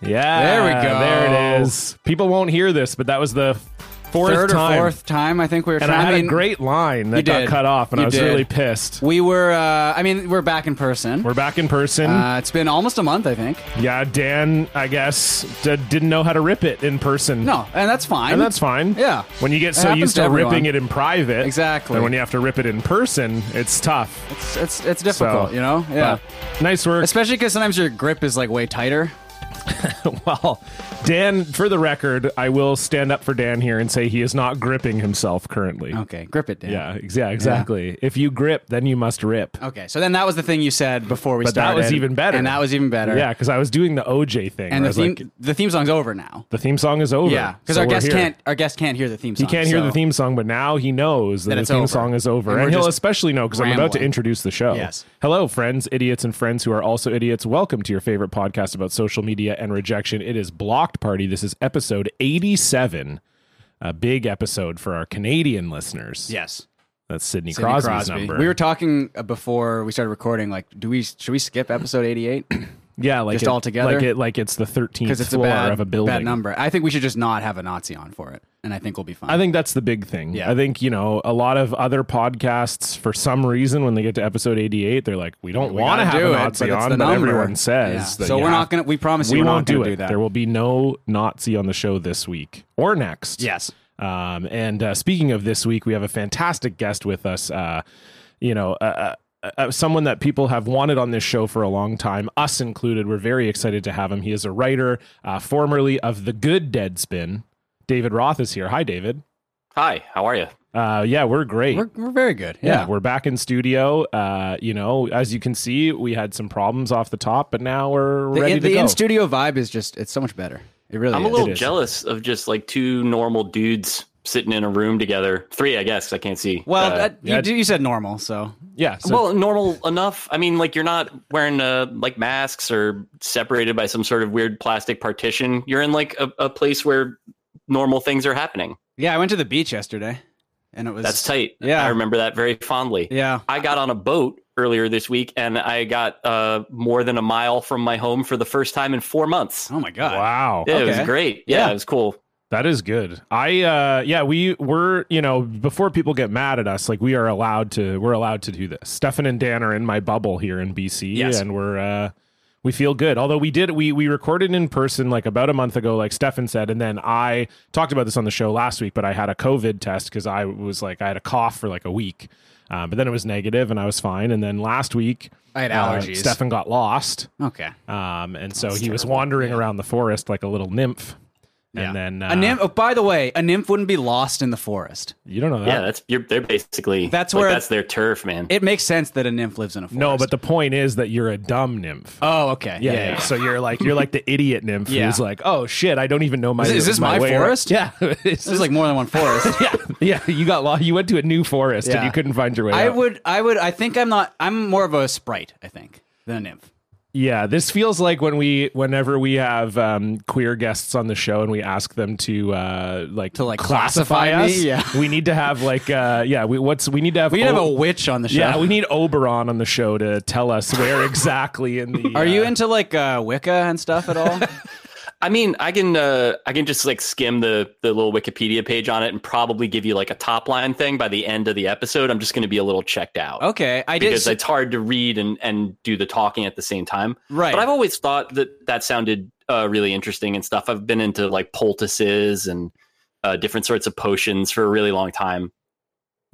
Yeah, There we go. There it is. People won't hear this, but that was the fourth Third time. or fourth time, I think we were And I had mean, a great line that you got did. cut off, and You I was did. really pissed. We were. Uh, I mean, we're back in person. We're back in person. uh, it's been almost a month, I think. yeah, Dan, I guess, d- didn't know how to rip it in person. No, and that's fine. And that's fine. Yeah. When you get It so happens used to to everyone. ripping it in private. Exactly. And when you have to rip it in person, it's tough. It's it's, it's difficult, So, you know. Yeah. But nice work. Especially because sometimes your grip is like way tighter. well, Dan, for the record, I will stand up for Dan here and say he is not gripping himself currently. Okay, grip it, Dan. Yeah, ex- yeah, exactly. If you grip, then you must rip. Okay, so then that was the thing you said before we started. But that was even better. And that was even better. Yeah, because I was doing the OJ thing. And the I was theme like, the theme song's over now. the theme song is over. Yeah, because so our we're guest here. can't our guest can't hear the theme song. He can't hear so- the theme song, but now he knows that, That the theme over. song is over. And And, he'll especially know because I'm about to introduce the show. Yes. Hello, friends, idiots, and friends who are also idiots. Welcome to your favorite podcast about social media and rejection. It is Blocked Party. This is episode 87, a big episode for our Canadian listeners. Yes. That's Sidney, Sidney Crosby's Crosby. number. We were talking uh, before we started recording. Like, do we should we skip episode eighty eight yeah, like just it, all together? like it, like it's the 13th because it's a floor bad of a building. bad number? I think we should just not have a Nazi on for it, and I think we'll be fine. I think that's the big thing. Yeah. I think, you know, a lot of other podcasts, for some reason, when they get to episode 88, they're like, we don't want to have do a it, Nazi but on, but number. everyone says Yeah. that So we're have- not gonna. We promise we won't do it. do that. There will be no Nazi on the show this week or next. yes. Um, and uh, speaking of this week, we have a fantastic guest with us. Uh, you know, uh, uh, uh, someone that people have wanted on this show for a long time, us included. We're very excited to have him. He is a writer, uh, formerly of The Good Deadspin. David Roth is here. Hi, David. Hi, how are you? Uh, yeah, we're great. We're, we're very good. yeah, Yeah. we're back in studio. Uh, you know, as you can see, we had some problems off the top, but now we're the ready in, to the go. in studio vibe is just it's so much better. It really I'm a little is. jealous of just like two normal dudes sitting in a room together. Three, I guess. I can't see. well, Uh, that, you, you said normal, so yeah. So, well, normal enough. I mean, like you're not wearing uh, like masks or separated by some sort of weird plastic partition. You're in like a, a place where normal things are happening. yeah. I went to the beach yesterday, and it was That's tight. Yeah. I remember that very fondly. Yeah. I got on a boat earlier this week, and I got uh, more than a mile from my home for the first time in four months. Oh my god. wow. Yeah, it was great. Yeah, Yeah. it was cool. That is good. I uh yeah, we were, you know, before people get mad at us, like we are allowed to we're allowed to do this. Stefan and Dan are in my bubble here in BC Yes. and we're uh we feel good. Although we did we we recorded in person like about a month ago like Stefan said and then I talked about this on the show last week, but I had a COVID test cuz I was like I had a cough for like a week. Uh, but then it was negative and I was fine and then last week I had uh, allergies. Stefan got lost. Okay. Um and so he was wandering around the forest like a little nymph. And then uh, a nymph. Oh, by the way, a nymph wouldn't be lost in the forest. you don't know that. Yeah, that's you're, they're basically That's like, where- that's their turf, man. It makes sense that a nymph lives in a forest. No, but the point is that you're a dumb nymph. oh, okay. yeah, Yeah, yeah. yeah. So you're like you're like the idiot nymph Yeah. who's like, oh shit, I don't even know my. Is- is this my way around." forest? Yeah, it's This is like more than one forest. yeah, yeah. You got lost. You went to a new forest and you couldn't find your way. I out. would. I would. I think I'm not. I'm more of a sprite. I think than a nymph. Yeah, this feels like when we, whenever we have um, queer guests on the show and we ask them to uh, like To, like, classify, classify me? us. Yeah. we need to have like uh, yeah, we what's we need to have We need to have O- a witch on the show. yeah, we need Oberon on the show to tell us where exactly in the. Are you uh, into like uh, Wicca and stuff at all? I mean, I can uh, I can just like skim the the little Wikipedia page on it and probably give you like a top line thing by the end of the episode. I'm just going to be a little checked out okay, I did. because it's hard to read and and do the talking at the same time. right. But I've always thought that that sounded uh, really interesting and stuff. I've been into like poultices and uh, different sorts of potions for a really long time.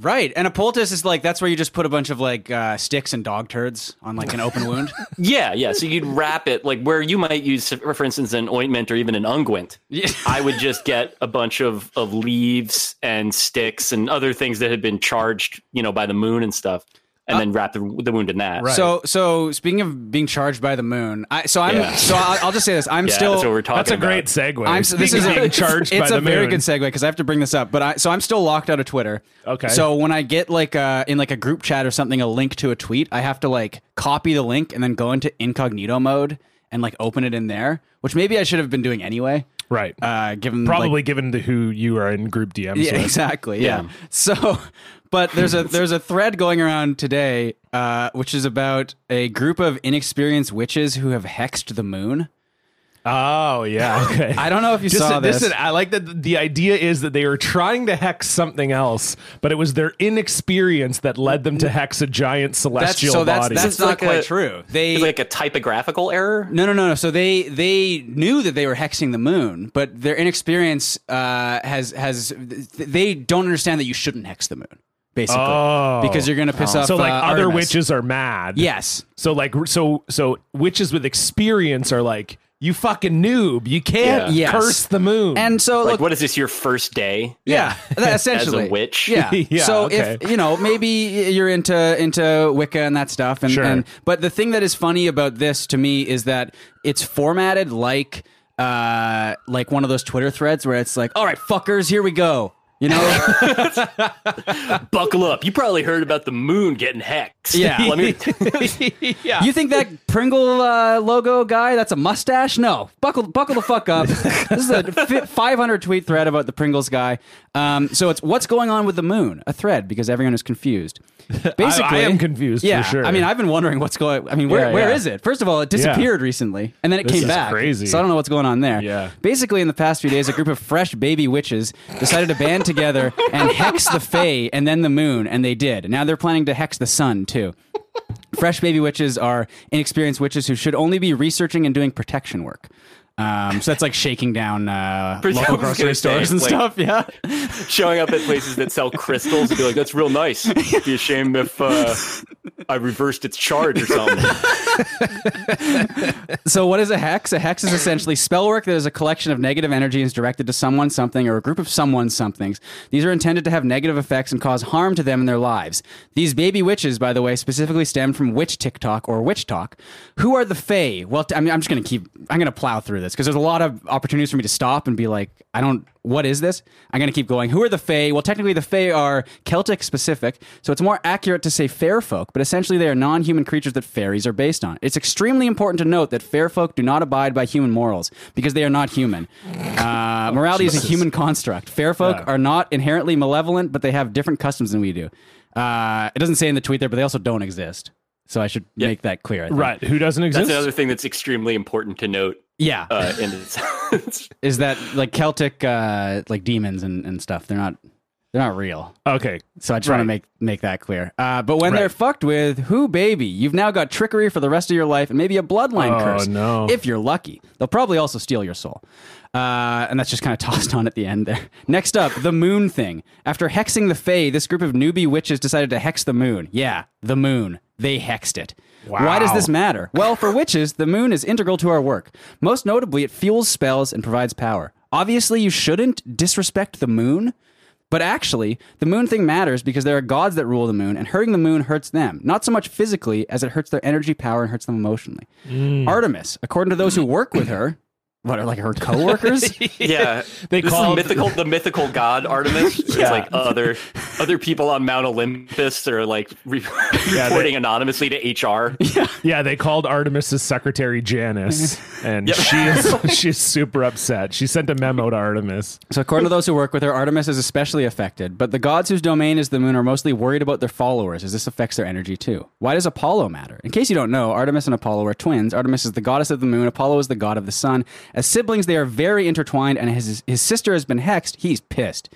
Right. And a poultice is like that's where you just put a bunch of like uh, sticks and dog turds on like an open wound. Yeah, yeah. So you'd wrap it like where you might use, for instance, an ointment or even an unguent. Yeah. I would just get a bunch of, of leaves and sticks and other things that had been charged, you know, by the moon and stuff, and then wrap the, the wound in that. Right. So so speaking of being charged by the moon, I so I'm Yeah. so I'll, I'll just say this. I'm Yeah, still that's what we're talking That's a about. great segue. I'm so this is Speaking a, of being charged it's by a the very moon. good segue because I have to bring this up. But I so I'm still locked out of Twitter. Okay. So when I get like uh in like a group chat or something a link to a tweet, I have to like copy the link and then go into incognito mode and like open it in there, which maybe I should have been doing anyway. right. Uh, given Probably like, given to who you are in group DMs yeah, with. exactly. Yeah. Yeah. So, but there's a there's a thread going around today, uh, which is about a group of inexperienced witches who have hexed the moon. Oh yeah, okay. I don't know if you Just saw this. this. I like that the idea is that they were trying to hex something else, but it was their inexperience that led them to hex a giant that's celestial so that's body. that's It's not like quite a- true. They It's like a typographical error. No, no, no, no. So they they knew that they were hexing the moon, but their inexperience uh, has has they don't understand that you shouldn't hex the moon, basically, Oh. because you're going to piss off. so like uh, other Artemis. witches are mad. Yes. So like so so witches with experience are like you fucking noob. You can't Yeah. Yes. curse the moon. And so Like, look, what is this? Your first day? yeah, that- essentially, witch? Yeah. Yeah, so okay. if you know, maybe you're into into Wicca and that stuff, and, Sure. and but the thing that is funny about this to me is that it's formatted like uh like one of those Twitter threads where it's like, all right, fuckers, here we go. You know, Buckle up. You probably heard about the moon getting hexed. Yeah. Let me. yeah. You think that Pringle uh, logo guy that's a mustache? No, buckle buckle the fuck up. this is a 500 tweet thread about the Pringles guy. Um, so it's what's going on with the moon? A thread because everyone is confused. Basically, I am confused for Yeah, sure. I mean, I've been wondering what's going. I mean, where Yeah, where yeah. is it? First of all, it disappeared recently, and then it This came is back. crazy. So I don't know what's going on there. Yeah. Basically, in the past few days, a group of fresh baby witches decided to together and hex the Fae and then the moon, and they did. Now they're planning to hex the sun too. Fresh baby witches are inexperienced witches who should only be researching and doing protection work. Um, so that's like shaking down uh, local grocery say, stores and like- stuff. Yeah, showing up at places that sell crystals and be like, "That's real nice." It'd Be ashamed if uh, I reversed its charge or something. So, what is a hex? A hex is essentially spell work that is a collection of negative energies directed to someone, something, or a group of someone, somethings. These are intended to have negative effects and cause harm to them in their lives. These baby witches, by the way, specifically stem from witch TikTok or witch talk. Who are the Fae? Well, I mean, I'm just going to keep, I'm going to plow through this because there's a lot of opportunities for me to stop and be like, I don't, what is this? I'm going to keep going. Who are the Fae? Well, technically, the Fae are Celtic specific, so it's more accurate to say fair folk, but essentially they are non human creatures that fairies are based on. It's extremely important to note that fair folk do not abide by human morals because they are not human. Uh, morality is a human construct. Fair folk Yeah. are not inherently malevolent, but they have different customs than we do. Uh, it doesn't say in the tweet there, but they also don't exist. So I should make that clear. I think. right. Who doesn't exist? That's another thing that's extremely important to note. Yeah. Uh, in this. is that like Celtic uh, like demons and, and stuff? They're not they're not real. okay. So I just want to make make that clear. Uh, but when Right. they're fucked with, who baby? You've now got trickery for the rest of your life and maybe a bloodline Oh, curse. no. If you're lucky, they'll probably also steal your soul. Uh, and that's just kind of tossed on at the end there. Next up, the moon thing. After hexing the Fae, this group of newbie witches decided to hex the moon. Yeah, the moon. They hexed it. Why does this matter? Well, for witches, the moon is integral to our work. Most notably, it fuels spells and provides power. Obviously, you shouldn't disrespect the moon, but actually, the moon thing matters because there are gods that rule the moon, and hurting the moon hurts them. Not so much physically as it hurts their energy power and hurts them emotionally. Mm. Artemis, according to those who work with her, what are like her coworkers? yeah, They this called- is the mythical, the mythical god Artemis. It's Yeah. like other other people on Mount Olympus are like re- yeah, reporting anonymously to HR. Yeah, they called Artemis's secretary Janice, and Yep. she is she's super upset. She sent a memo to Artemis. So, according to those who work with her, Artemis is especially affected. But the gods whose domain is the moon are mostly worried about their followers, as this affects their energy too. Why does Apollo matter? In case you don't know, Artemis and Apollo are twins. Artemis is the goddess of the moon, Apollo is the god of the sun. As siblings, they are very intertwined, and his, his sister has been hexed. He's pissed.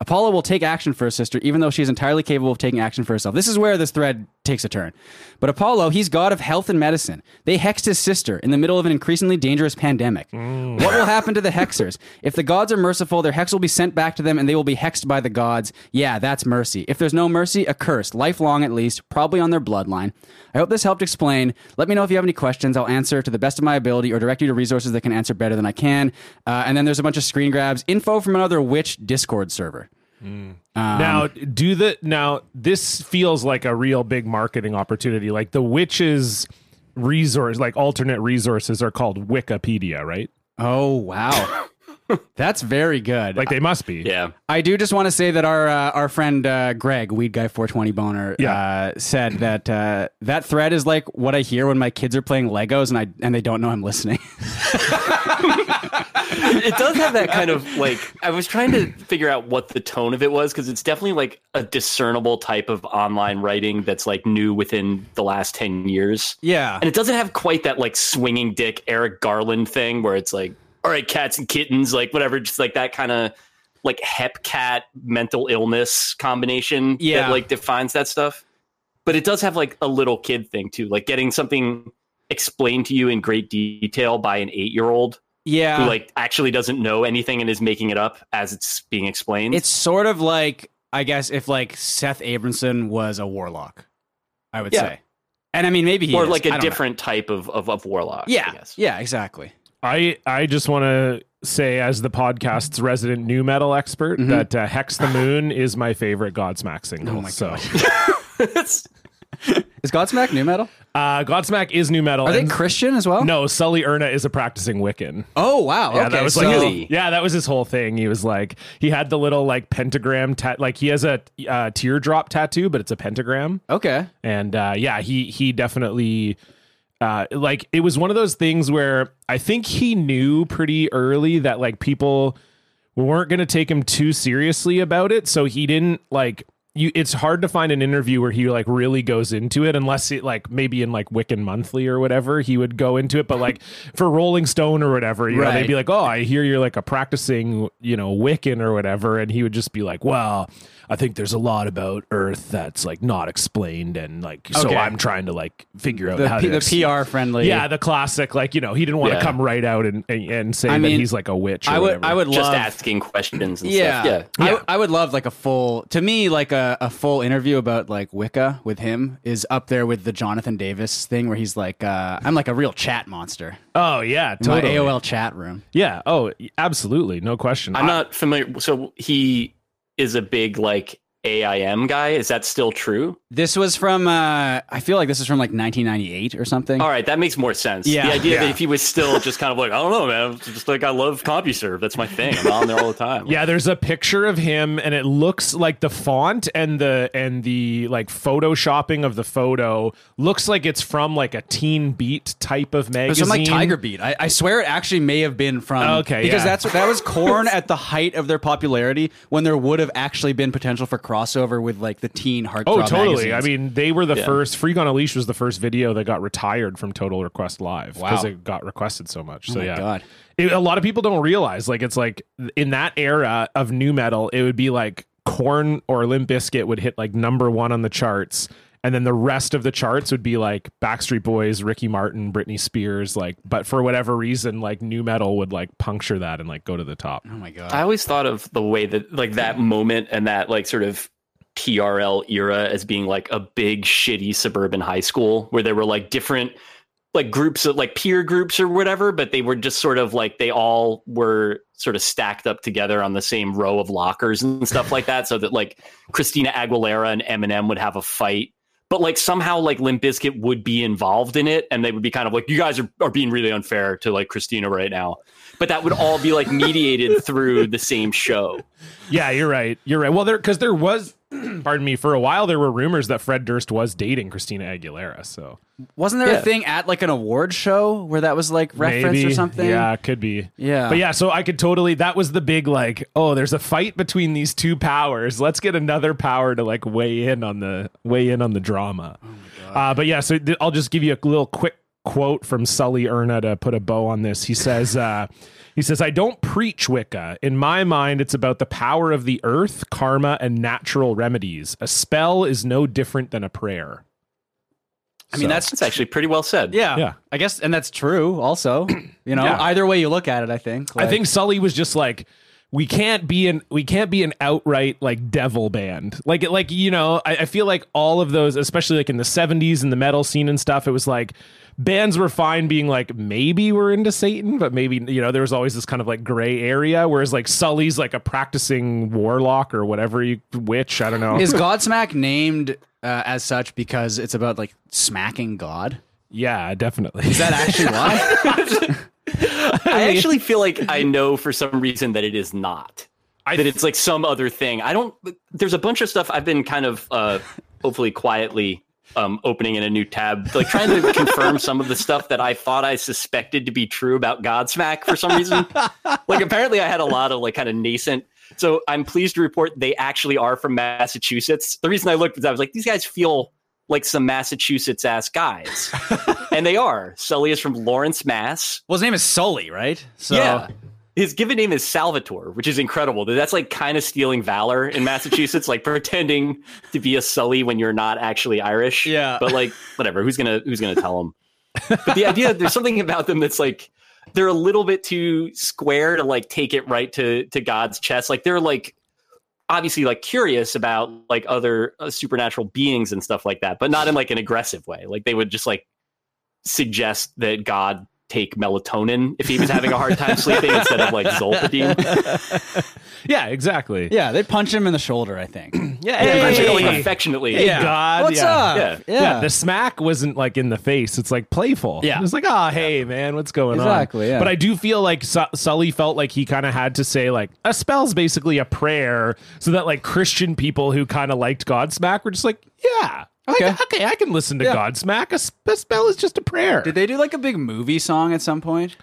Apollo will take action for his sister, even though she is entirely capable of taking action for herself. This is where this thread takes a turn. But Apollo, he's god of health and medicine. They hexed his sister in the middle of an increasingly dangerous pandemic. What will happen to the hexers? If the gods are merciful, their hex will be sent back to them and they will be hexed by the gods. Yeah, that's mercy. If there's no mercy, a curse, lifelong at least, probably on their bloodline. I hope this helped explain. Let me know if you have any questions. I'll answer to the best of my ability or direct you to resources that can answer better than I can. Uh, and then there's a bunch of screen grabs, info from another witch Discord server. Now, do the now this feels like a real big marketing opportunity. Like the witches resource, like alternate resources, are called Wikipedia, right? Oh, wow. That's very good. Like they must be. Yeah, I do just want to say that our uh, our friend uh, Greg, Weed Guy 420 Boner, Yeah. uh, said that uh, that thread is like what I hear when my kids are playing Legos and I and they don't know I'm listening. it does have that kind of like I was trying to figure out what the tone of it was because it's definitely like a discernible type of online writing that's like new within the last 10 years. Yeah. And it doesn't have quite that like swinging dick Eric Garland thing where it's like all right cats and kittens like whatever just like that kind of like hep cat mental illness combination Yeah. that like defines that stuff. But it does have like a little kid thing too, like getting something explained to you in great detail by an 8-year-old Yeah. who like actually doesn't know anything and is making it up as it's being explained. It's sort of like I guess if like Seth Abramson was a warlock, I would Yeah. say. And I mean maybe he or is. like a don't know. different type of, of, of warlock. I Yeah. guess. Yeah, exactly. I I just want to say, as the podcast's resident nu metal expert, Mm-hmm. that uh, Hex the Moon is my favorite Godsmack single. Oh my so, It's- Is Godsmack nu metal? uh, Godsmack is nu metal. Are they and- Christian as well? no, Sully Erna is a practicing Wiccan. Oh wow. Yeah, okay. that was so, like his- yeah, that was his whole thing. He was like he had the little like pentagram tat like he has a uh, teardrop tattoo, but it's a pentagram. Okay. and uh, yeah, he he definitely uh, like it was one of those things where I think he knew pretty early that like people weren't going to take him too seriously about it, so he didn't like. You, it's hard to find an interview where he like really goes into it unless it like maybe in like Wiccan Monthly or whatever he would go into it but like for Rolling Stone or whatever you know they'd be like oh I hear you're like a practicing you know Wiccan or whatever and he would just be like well I think there's a lot about Earth that's like not explained and like so Okay. I'm trying to like figure out The, how P- to the PR friendly. yeah the classic like you know he didn't want to Yeah. come right out and and, and say I that mean, he's like a witch or I would whatever. I would just love asking questions and yeah, stuff. Yeah. I, Yeah. I would love like a full to me like a, a full interview about like Wicca with him is up there with the Jonathan Davis thing where he's like uh, I'm like a real chat monster oh yeah in my AOL chat room. yeah oh absolutely no question I'm I- not familiar. So he is a big like AIM guy. Is that still true? This was from uh, I feel like this is from like 1998 or something. All right, that makes more sense. Yeah. the idea Yeah. that if he was still just kind of like, I don't know, man, just like I love CompuServe. That's my thing. I'm on there all the time. Yeah, there's a picture of him, and it looks like the font and the and the like photoshopping of the photo looks like it's from like a Teen Beat type of It was magazine. from like Tiger Beat. I, I swear it actually may have been from Okay, because yeah. that's that was Korn at the height of their popularity when there would have actually been potential for crossover with like the teen heartthrob. Oh, totally. Magazines. I mean, they were the Yeah. first. Freak on a Leash was the first video that got retired from Total Request Live because Wow. it got requested so much. Oh so my yeah, God. It- a lot of people don't realize like it's like in that era of nu metal, it would be like Korn or Limp Bizkit would hit like number one on the charts. And then the rest of the charts would be like Backstreet Boys, Ricky Martin, Britney Spears, like, but for whatever reason, like nu metal would like puncture that and like go to the top. oh my god. I always thought of the way that like that moment and that like sort of TRL era as being like a big shitty suburban high school where there were like different like groups of like peer groups or whatever, but they were just sort of like they all were sort of stacked up together on the same row of lockers and stuff like that. So that like Christina Aguilera and Eminem would have a fight. But like somehow like Limp Bizkit would be involved in it and they would be kind of like, you guys are, are being really unfair to like Christina right now. But that would all be like mediated through the same show. Yeah, you're right. You're right. Well, there because there was, pardon me, for a while there were rumors that Fred Durst was dating Christina Aguilera. So Wasn't there Yeah. a thing at like an award show where that was like referenced maybe or something? Yeah, it could be. Yeah. But yeah, so I could totally. That was the big like, oh, there's a fight between these two powers. Let's get another power to like weigh in on the weigh in on the drama. Oh. Uh, but yeah, so th- I'll just give you a little quick quote from Sully Erna to put a bow on this. He says. uh he says, I don't preach Wicca. In my mind, it's about the power of the earth, karma, and natural remedies. A spell is no different than a prayer. I mean So- that's That's actually pretty well said. yeah, Yeah. I guess, and that's true. Also, you know, Yeah. either way you look at it, I think. I think Sully was just like, we can't be an we can't be an outright like devil band. Like like you know, I, I feel like all of those, especially like in the '70s and the metal scene and stuff, it was like bands were fine being like maybe we're into Satan, but maybe you know there was always this kind of like gray area. Whereas like Sully's like a practicing warlock or whatever you witch. I don't know. is Godsmack named uh, as such because it's about like smacking God? yeah, definitely. Is that actually why? I actually feel like I know for some reason that it is not. I that it's like some other thing. I don't. There's a bunch of stuff I've been kind of, uh, hopefully, quietly um, opening in a new tab, like trying to confirm some of the stuff that I thought I suspected to be true about Godsmack for some reason. like apparently I had a lot of like kind of nascent. So I'm pleased to report they actually are from Massachusetts. The reason I looked was I was like, these guys feel like some Massachusetts ass guys, and they are. Sully is from Lawrence, Mass. Well, his name is Sully, right? So yeah. His given name is Salvatore, which is incredible. That's like kind of stealing valor in Massachusetts, like pretending to be a Sully when you're not actually Irish. Yeah. But like, whatever. Who's gonna Who's gonna tell him? But the idea there's something about them that's like they're a little bit too square to like take it right to to God's chest. Like they're like obviously like curious about like other uh, supernatural beings and stuff like that, but not in like an aggressive way. Like they would just like suggest that God take melatonin if he was having a hard time sleeping instead of like Zolpidem. Yeah, exactly. yeah, they punch him in the shoulder. I think. Yeah, Yeah, hey, like, like affectionately. Hey, Yeah. God. What's yeah. up? Yeah. Yeah. the smack wasn't like in the face. It's like playful. Yeah. It's like, oh, hey, man, what's going on? Exactly, yeah. But I do feel like Su- Sully felt like he kind of had to say, like, a spell's basically a prayer so that, like, Christian people who kind of liked Godsmack were just like, yeah. Okay. I, okay, I can listen to Yeah. Godsmack. A spell is just a prayer. Did they do like a big movie song at some point?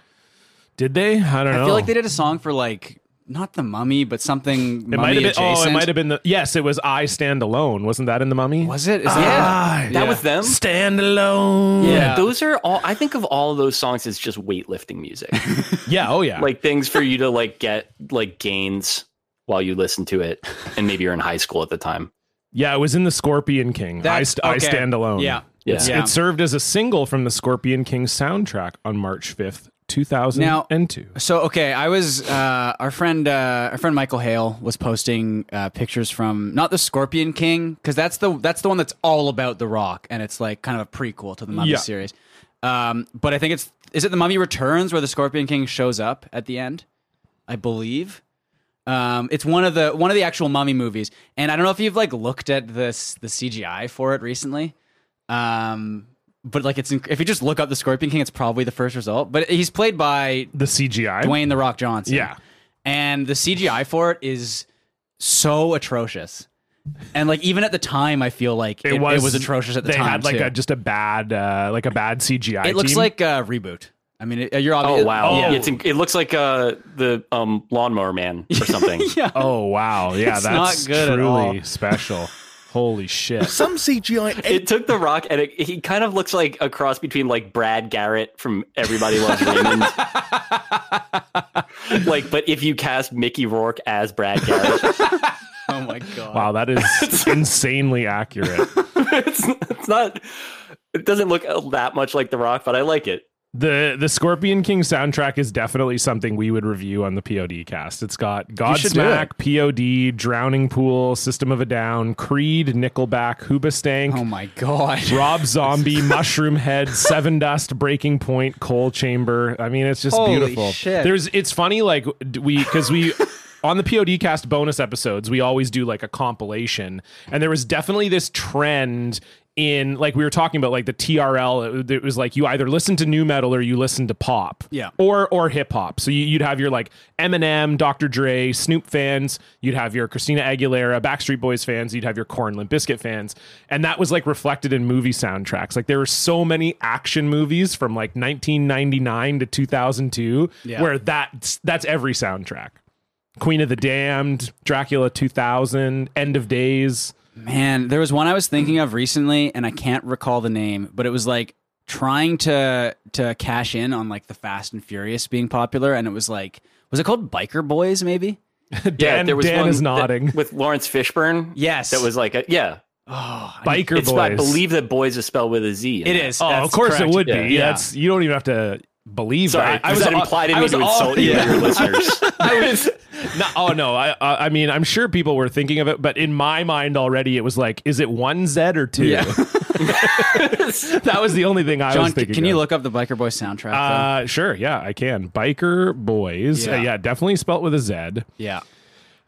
Did they? I don't know. I feel like they did a song for like not the Mummy, but something. It might have been. Oh, it might have been the. Yes, it was "I Stand Alone." Wasn't that in the Mummy? Was it? Is Yeah. that? That Yeah. was them. Stand alone. Yeah. Those are all I think of all of those songs as just weightlifting music. Yeah. Oh yeah. like things for you to like get like gains while you listen to it. And maybe you're in high school at the time. Yeah. It was in the Scorpion King. I, That's- st- I. Stand Alone. Yeah. Yeah. Yeah. It served as a single from the Scorpion King soundtrack on March fifth, two thousand and two. So okay, I was uh, our friend uh, our friend Michael Hale was posting uh, pictures from not the Scorpion King because that's the that's the one that's all about the Rock and it's like kind of a prequel to the Mummy Yeah. series. Um, but I think it's is it the Mummy Returns where the Scorpion King shows up at the end, I believe. Um, it's one of the one of the actual Mummy movies, and I don't know if you've like looked at this the CGI for it recently. Um, but like it's if you just look up the Scorpion King, it's probably the first result. But he's played by The CGI. Dwayne the Rock Johnson. Yeah. And the CGI for it is so atrocious. And like even at the time, I feel like it, it was, atrocious at the they time. had like too. a just a bad uh like a bad CGI. it looks like a reboot. I mean, it, you're obviously. Oh obviously. wow! Yeah. It's it looks like uh, the um, lawnmower man or something. yeah. Oh wow. Yeah, It's that's not good at truly special. Holy shit. Some CGI. It took The Rock, and it, he kind of looks like a cross between like Brad Garrett from Everybody Loves Raymond. like, but if you cast Mickey Rourke as Brad Garrett, Oh my god. Wow, that is insanely accurate. it's, it's not. It doesn't look that much like The Rock, but I like it. The the Scorpion King soundtrack is definitely something we would review on the POD cast. It's got Godsmack, POD, Drowning Pool, System of a Down, Creed, Nickelback, Hoobastank, Oh my god. Rob Zombie, Mushroom Head, Sevendust, Breaking Point, Coal Chamber. I mean, it's just Holy beautiful. shit. There's it's funny like we because we on the POD cast bonus episodes, we always do like a compilation, and there was definitely this trend in like we were talking about like the TRL. It, was like you either listen to nu metal or you listen to pop, Yeah. or or hip hop. So you, you'd have your like Eminem, Dr. Dre, Snoop fans. You'd have your Christina Aguilera, Backstreet Boys fans. You'd have your Korn Limp Bizkit fans, and that was like reflected in movie soundtracks. Like there were so many action movies from like 1999 to 2002 Yeah. where that's that's every soundtrack. Queen of the Damned, Dracula 2000, End of Days. Man, there was one I was thinking of recently, and I can't recall the name, but it was like trying to to cash in on like the Fast and Furious being popular, and it was like, was it called Biker Boys? Maybe. Yeah, Dan, there was Dan one is that- nodding. with Laurence Fishburne. Yes. that was like a yeah. Oh, Biker It's Boys. I believe that boys is spelled with a Z. in it that. is. Oh, That's of course correct. it would Yeah. be. Yeah. That's you don't even have to believe Sorry, that. I was that implied in I me was to all- insult you yeah. and your listeners. I was no, oh no. I I mean, I'm sure people were thinking of it, but in my mind already, it was like, is it one Z or two? Yeah. that was the only thing I John, was thinking. can you of. look up the Biker Boys soundtrack? Uh, sure. Yeah, I can. Biker Boys. Yeah. Uh, yeah, definitely spelt with a Z. yeah.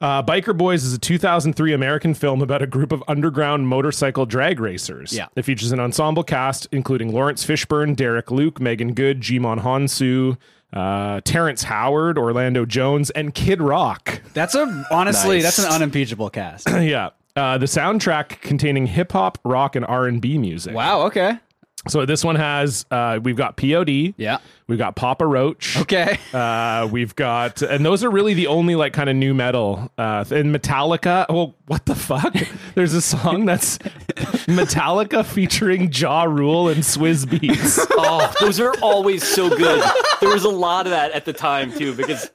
Uh, Biker Boys is a 2003 American film about a group of underground motorcycle drag racers. Yeah. It features an ensemble cast including Laurence Fishburne, Derek Luke, Meagan Good, Djimon Hounsou, uh, Terrence Howard, Orlando Jones, and Kid Rock. That's a honestly, Nice. that's an unimpeachable cast. yeah. Uh, the soundtrack containing hip hop, rock, and R and B music. Wow. Okay. So this one has uh, we've got POD, Yeah. we've got Papa Roach, Okay. uh, we've got, and those are really the only like kind of nu metal. Uh, and Metallica. well, what the fuck? There's a song that's Metallica featuring Ja Rule and Swizz Beatz. Oh, those are always so good. There was a lot of that at the time too, because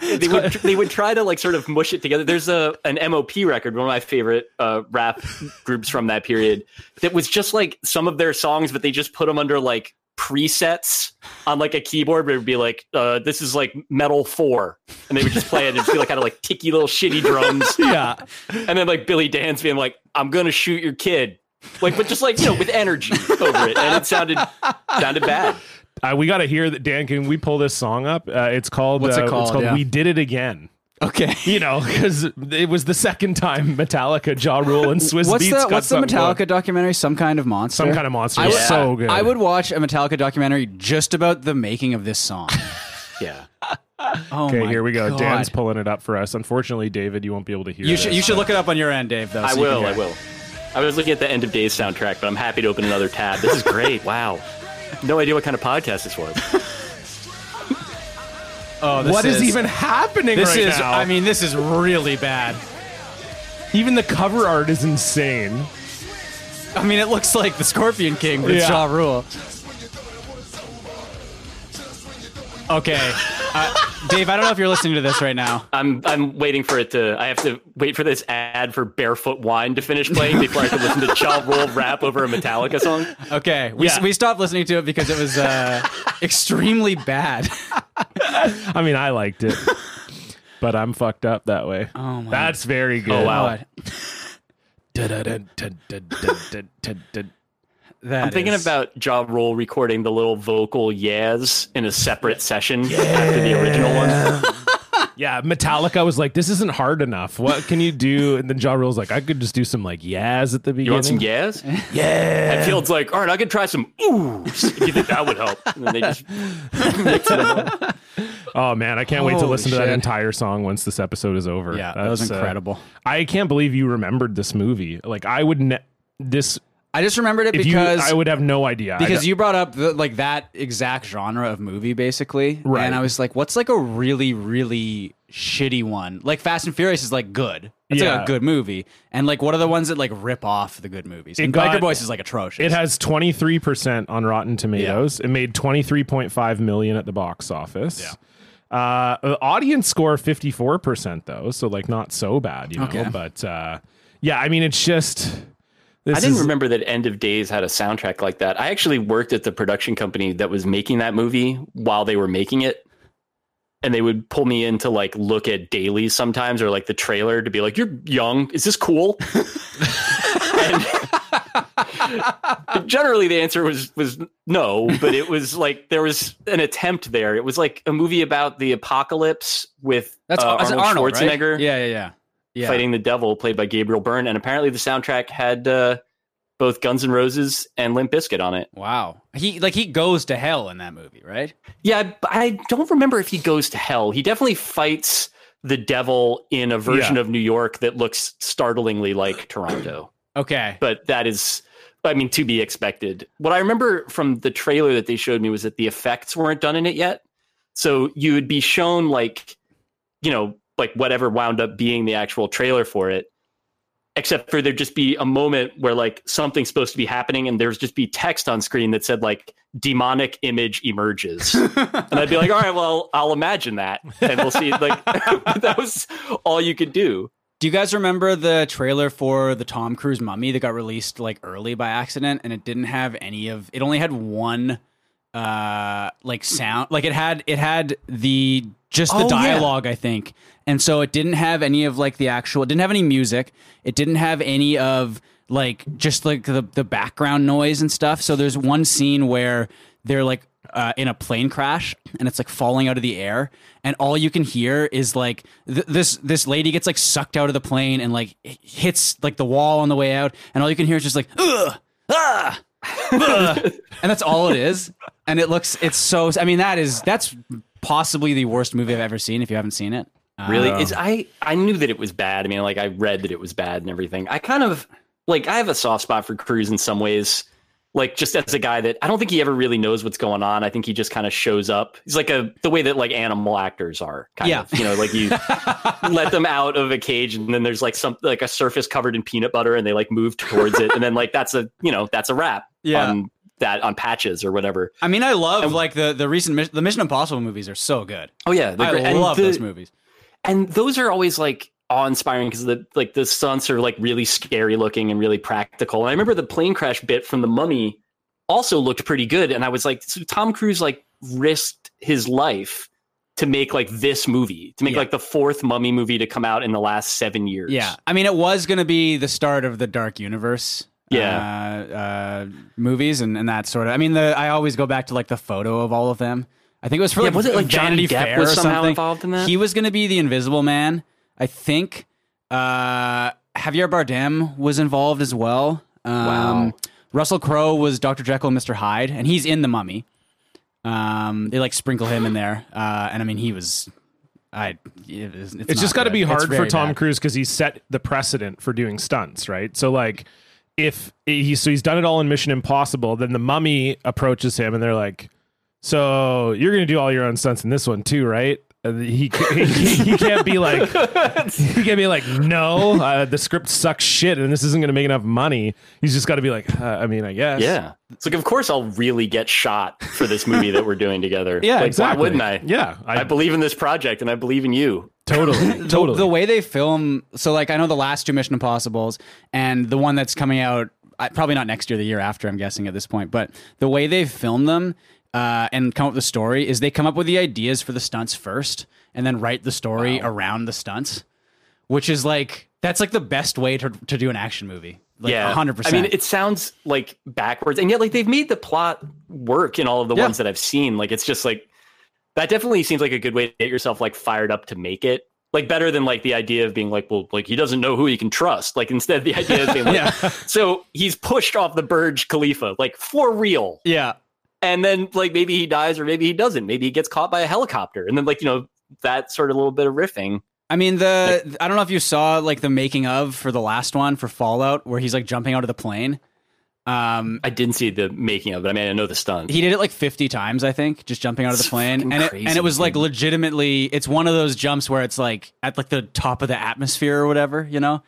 they would they would try to like sort of mush it together. There's a an MOP record, one of my favorite uh, rap groups from that period, that was just like some of their songs, but they just put them under like presets on like a keyboard where it would be like uh, this is like metal four. And they would just play it. And just be like kind of like ticky little shitty drums. Yeah, and then like Billy Danze being like i'm gonna shoot your kid. Like but just like you know with energy over it. And it sounded sounded bad uh, we got to hear that. Dan, can we pull this song up? Uh, it's called. What's it uh, called? It's called Yeah. "We Did It Again." Okay. You know, because it was the second time Metallica, Ja Rule, and Swiss What's Beats the got What's the Metallica going. documentary? Some kind of monster. Some kind of monster. I It's would, so good. I would watch a Metallica documentary just about the making of this song. yeah Oh Okay, here we go. God. Dan's pulling it up for us. Unfortunately, David, you won't be able to hear. You should this. you should look it up on your end, Dave. Though. I so you can will. I will. I was looking at the end of days soundtrack, but I'm happy to open another tab. This is great. Wow. No idea what kind of podcast this was. Oh, this What is, even happening This right is. now? I mean, this is really bad. even the cover art is insane. I mean, it looks like the Scorpion King, but it's Yeah. Ja Rule. Okay, uh, Dave. I don't know if you're listening to this right now. I'm I'm waiting for it to. I have to wait for this ad for Barefoot Wine to finish playing before I can listen to Child Roll rap over a Metallica song. Okay, we, Yeah. we stopped listening to it because it was uh, extremely bad. I mean, I liked it, but I'm fucked up that way. Oh my That's very good. Oh, wow. That I'm thinking is- about Ja Rule recording the little vocal yes in a separate session after the original one. Yeah, Metallica was like, "This isn't hard enough. What can you do?" And then Ja Rule's like, "I could just do some like yas at the beginning." You want some yes? Yeah. And Field's like, all right, I could try some oohs. If you think that would help? And then they just mix it up. Oh man, I can't wait to Holy listen to that entire song once this episode is over. Yeah, that was That's, uh, incredible. I can't believe you remembered this movie. Like I would ne- this I just remembered it if because you I would have no idea. I because don't- you brought up the, like that exact genre of movie basically Right. and i was like what's like a really really shitty one like fast and furious is like good it's Yeah. like a good movie and like what are the ones that like rip off the good movies and got- biker boys is like atrocious It has 23% on Rotten Tomatoes. It made 23.5 million at the box office. Yeah. Uh, the audience score 54% though, so like not so bad, you know. Okay. But uh, yeah, I mean, it's just. This I didn't is- remember that End of Days had a soundtrack like that. I actually worked at the production company that was making that movie while they were making it. And they would pull me in to like look at dailies sometimes or like the trailer to be like, You're young. Is this cool? and generally the answer was was no, but it was like there was an attempt there. It was like a movie about the apocalypse with that's, uh, Arnold, arnold, Schwarzenegger right? yeah yeah yeah yeah fighting the devil, played by Gabriel Byrne, and apparently the soundtrack had uh, both Guns N' Roses and Limp Bizkit on it. wow he like he goes to hell in that movie right Yeah, I, I don't remember if he goes to hell. He definitely fights the devil in a version Yeah. of New York that looks startlingly like Toronto. okay But that is, I mean, to be expected. What I remember from the trailer that they showed me was that the effects weren't done in it yet. So you would be shown like, you know, like whatever wound up being the actual trailer for it. Except for there'd just be a moment where like something's supposed to be happening and there's just be text on screen that said like demonic image emerges. and I'd be like, all right, well, I'll imagine that. And we'll see. Like that was all you could do. Do you guys remember the trailer for the Tom Cruise Mummy that got released like early by accident and it didn't have any of it only had one uh like sound like it had it had the just the Oh, yeah. dialogue I think. And so it didn't have any of like the actual it didn't have any music. It didn't have any of like just like the the background noise and stuff. So there's one scene where they're like uh, in a plane crash and it's like falling out of the air and all you can hear is like th- this this lady gets like sucked out of the plane and like hits like the wall on the way out and all you can hear is just like ugh ah ugh," and that's all it is and it looks it's so i mean that is that's possibly the worst movie i've ever seen if you haven't seen it Really? Um, it's I I knew that it was bad. I mean, like I read that it was bad and everything. I kind of like I have a soft spot for Cruise in some ways. Like just as a guy that I don't think he ever really knows what's going on. I think he just kind of shows up. He's like a the way that like animal actors are kind Yeah. of. You know, like you let them out of a cage and then there's like some like a surface covered in peanut butter and they like move towards it and then like that's a you know that's a wrap Yeah. on that on patches or whatever. I mean, I love And- like the the recent the Mission Impossible movies are so good. Oh yeah, I great. Love the- those movies. and those are always like awe-inspiring because the like the stunts are like really scary looking and really practical. And I remember the plane crash bit from the Mummy also looked pretty good, and I was like, so Tom Cruise like risked his life to make like this movie, to make Yeah. like the fourth Mummy movie to come out in the last seven years. Yeah, I mean, it was going to be the start of the Dark Universe. Yeah. uh, uh, movies and, and that sort of. I mean, the I always go back to like the photo of all of them. I think it was for Yeah, like, was it, like, Johnny Vanity Depp Fair was or somehow something. involved in that? He was going to be the Invisible Man. I think uh, Javier Bardem was involved as well. Um, Wow. Russell Crowe was Dr. Jekyll and Mr. Hyde, and he's in the Mummy. Um, they like sprinkle him in there, uh, and I mean, he was. I. It is, it's it's just got to be hard for Tom Cruise because he set the precedent for doing stunts, right? So like, if he so he's done it all in Mission Impossible, then the Mummy approaches him and they're like, "So you're gonna do all your own stunts in this one too, right?" And he he, he can't be like he can't be like no uh, the script sucks shit and this isn't going to make enough money he's just got to be like uh, i mean i guess Yeah. It's like, of course, I'll really get shot for this movie that we're doing together. yeah like, exactly Why wouldn't I? yeah I, i, believe in this project and I believe in you. totally totally the way they film so like i know the last two mission impossibles and the one that's coming out probably not next year the year after i'm guessing at this point but the way they film them uh, and come up with the story is they come up with the ideas for the stunts first and then write the story around the stunts which is like that's like the best way to, to do an action movie like yeah, 100% I mean, it sounds like backwards, and yet like they've made the plot work in all of the Yeah. ones that I've seen. Like it's just like that. Definitely seems like a good way to get yourself like fired up to make it. Like better than like the idea of being like, well, like he doesn't know who he can trust. Like instead, the idea is being like, Yeah. so he's pushed off the Burj Khalifa, like for real, yeah and then like maybe he dies or maybe he doesn't. Maybe he gets caught by a helicopter, and then like you know that sort of little bit of riffing. I mean the I don't know if you saw like the making of for the last one for Fallout where he's like jumping out of the plane. Um, I didn't see the making of it. I mean, I know the stunt. he did it like 50 times i think just jumping out of the plane and it, and it was like legitimately it's one of those jumps where it's like at like the top of the atmosphere or whatever you know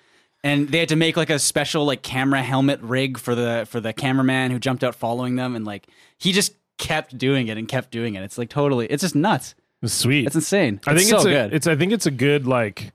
and they had to make like a special like camera helmet rig for the for the cameraman who jumped out following them and like he just kept doing it and kept doing it it's like totally it's just nuts it's sweet it's insane I think it's it's, so a, good It's I think it's a good like.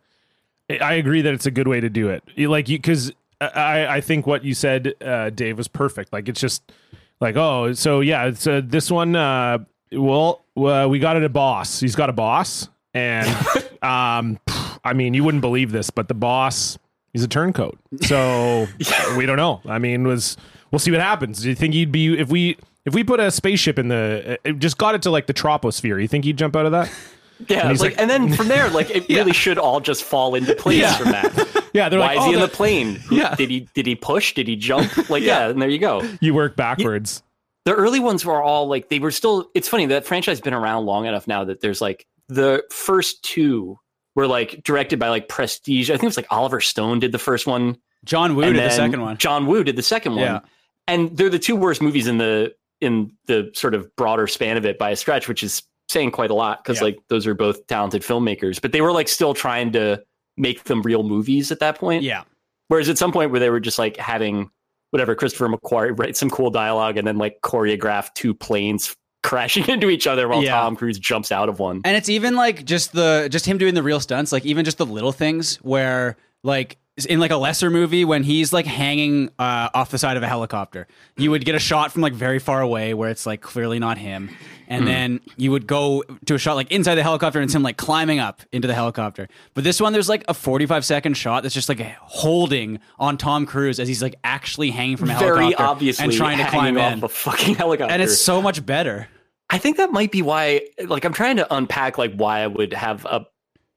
I agree that it's a good way to do it. Like you because I I think what you said, uh, Dave, was perfect. Like it's just like oh so yeah it's uh, this one. Uh, well, uh, we got it a boss. He's got a boss, and um, I mean you wouldn't believe this, but the boss he's a turncoat. So we don't know. I mean was we'll see what happens. Do you think he'd be if we if we put a spaceship in the uh, just got it to like the troposphere? You think he'd jump out of that? Yeah, And like, like- and then from there, like it really should all just fall into place Yeah. from that. Yeah, they're Why like, is oh, he in the- plane? Who- Yeah. Did he did he push? Did he jump? Like yeah, and there you go. you work backwards. The early ones were all like they were still. It's funny that franchise has been around long enough now that there's like the first two were like directed by like Prestige. I think it was like Oliver Stone did the first one. john woo did the second one John Woo did the second one. Yeah. And they're the two worst movies in the in the sort of broader span of it by a stretch, which is saying quite a lot because Yeah. like those are both talented filmmakers, but they were like still trying to make them real movies at that point. yeah Whereas at some point where they were just like having whatever Christopher McQuarrie write some cool dialogue and then like choreograph two planes crashing into each other while Yeah. Tom Cruise jumps out of one. And it's even like just the just him doing the real stunts, like even just the little things where like in like a lesser movie when he's like hanging uh, off the side of a helicopter, you would get a shot from like very far away where it's like clearly not him, and then you would go to a shot like inside the helicopter and it's him like climbing up into the helicopter. But this one, there's like a 45 second shot that's just like holding on Tom Cruise as he's like actually hanging from a Very helicopter obviously and trying to climb off in, a fucking helicopter. and it's so much better. I think that might be why like I'm trying to unpack like why I would have a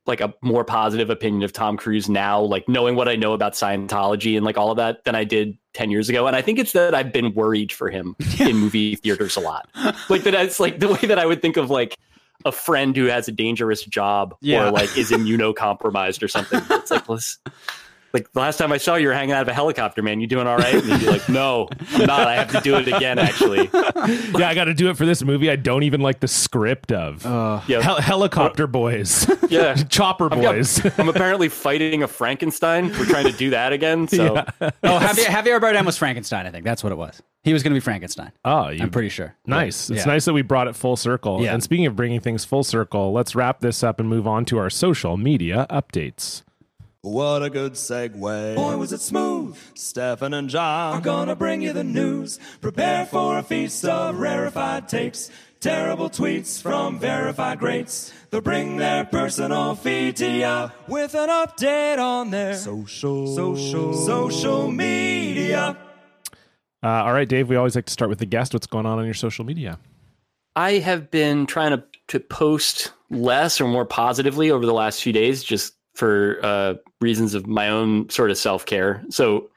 like a more positive opinion of Tom Cruise now, like knowing what I know about Scientology and like all of that than I did 10 years ago. And I think it's that I've been worried for him in movie theaters a lot. Like that it's like the way that I would think of like a friend who has a dangerous job Yeah. or like is immunocompromised or something. It's like, let's, like the last time I saw you you were hanging out of a helicopter, man. You doing all right? And you'd be like, no, I'm not. I have to do it again, actually. yeah, I got to do it for this movie. I don't even like the script of uh, Yeah. Hel- helicopter boys, yeah. chopper I've got- boys. I'm apparently fighting a Frankenstein. We're trying to do that again. So Oh, Javier, Javier Bardem was Frankenstein. I think that's what it was. He was going to be Frankenstein. oh, you I'm pretty sure. Nice. It's Yeah. nice that we brought it full circle. Yeah. And speaking of bringing things full circle, let's wrap this up and move on to our social media updates. What a good segue. Boy, was it smooth. Stefan and John are gonna bring you the news. Prepare for a feast of rarefied takes. Terrible tweets from verified greats. They'll bring their personal feed to ya with an update on their social, social, social media. Uh, all right, Dave, we always like to start with the guest. What's going on on your social media? I have been trying to, to post less or more positively over the last few days, just for uh, reasons of my own sort of self care. So,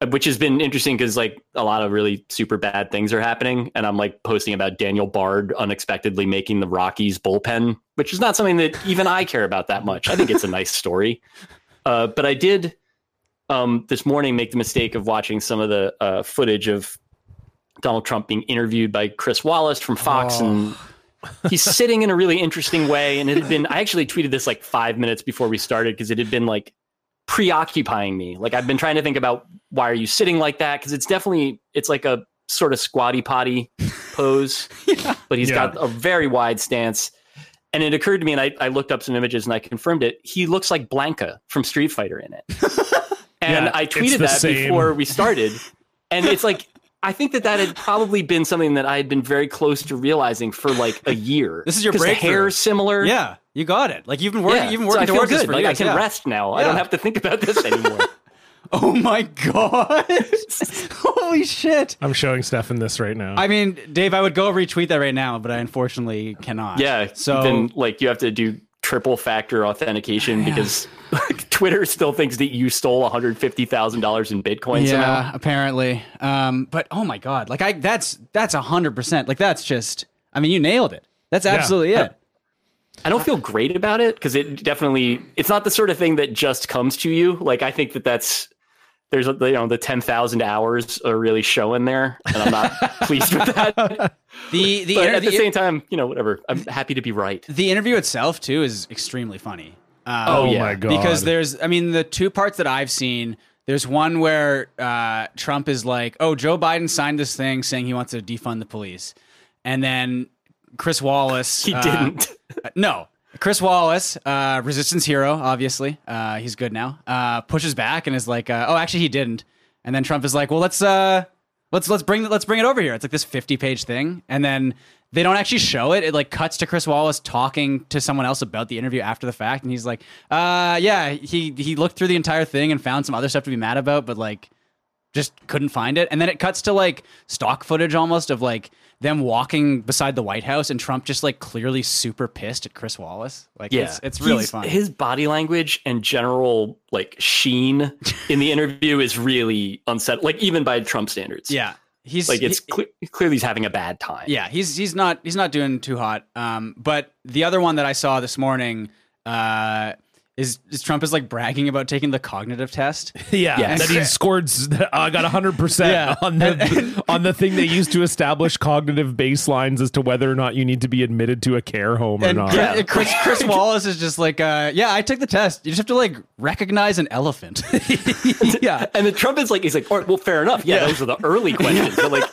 uh, which has been interesting because like a lot of really super bad things are happening, and I'm like posting about Daniel Bard unexpectedly making the Rockies bullpen, which is not something that even I care about that much. I think it's a nice story, uh, but I did um, this morning make the mistake of watching some of the uh, footage of Donald Trump being interviewed by Chris Wallace from Fox, and he's sitting in a really interesting way. And it had been, I actually tweeted this like five minutes before we started because it had been like preoccupying me. Like I've been trying to think about why are you sitting like that? Because it's definitely, it's like a sort of squatty potty pose, but he's Yeah. got a very wide stance. And it occurred to me, and I, I looked up some images and I confirmed it. He looks like Blanka from Street Fighter in it. And Yeah, I tweeted that same. before we started. And it's like, I think that that had probably been something that I had been very close to realizing for like a year. This is your 'Cause the breakthrough. hair is similar. Yeah, you got it. Like you've been working, Yeah. you've been working I feel towards this good. for Like years. I can yeah. rest now. I don't have to think about this anymore. Oh my god! Holy shit! I'm showing Stefan this right now. I mean, Dave, I would go retweet that right now, but I unfortunately cannot. Yeah. So then like you have to do triple factor authentication because like, Twitter still thinks that you stole $150,000 in Bitcoin yeah, somehow. apparently. Um, but oh my god, like I that's that's a hundred percent. Like that's just. I mean, you nailed it. That's absolutely it. I don't feel great about it because it definitely it's not the sort of thing that just comes to you. Like I think that that's there's you know the ten thousand hours are really showing there, and I'm not pleased with that. But The the at the interview, same time, you know, whatever. I'm happy to be right. the interview itself too is extremely funny. Um, Oh, oh yeah. my god! because there's i mean the two parts that i've seen there's one where uh, trump is like oh joe biden signed this thing saying he wants to defund the police and then chris wallace He uh, didn't. no chris wallace uh, resistance hero obviously. Uh, he's good now. Uh, pushes back and is like uh, oh actually he didn't. And then trump is like well let's uh let's let's bring let's bring it over here. It's like this 50 page thing. And then they don't actually show it. It like cuts to chris wallace talking to someone else about the interview after the fact. And he's like uh yeah he he looked through the entire thing and found some other stuff to be mad about but like just couldn't find it. And then it cuts to like stock footage almost of like them walking beside the white house and trump just like clearly super pissed at chris wallace like Yeah, it's, it's really He's- fun His body language and general like sheen in the interview is really unsettling. Like even by Trump standards. yeah he's like it's he- cle clearly he's having a bad time. Yeah, he's he's not he's not doing too hot. Um, but the other one that I saw this morning, uh, is is Trump is like bragging about taking the cognitive test. yeah, Yes. that he scored. s- I got 100 percent Yeah. on the on the thing they used to establish cognitive baselines as to whether or not you need to be admitted to a care home or And not. Chris, Chris, Chris Wallace is just like, uh, yeah, I took the test. You just have to like recognize an elephant. yeah, And then Trump is like, he's like, all right, well, fair enough. Yeah, those are the early questions. But like,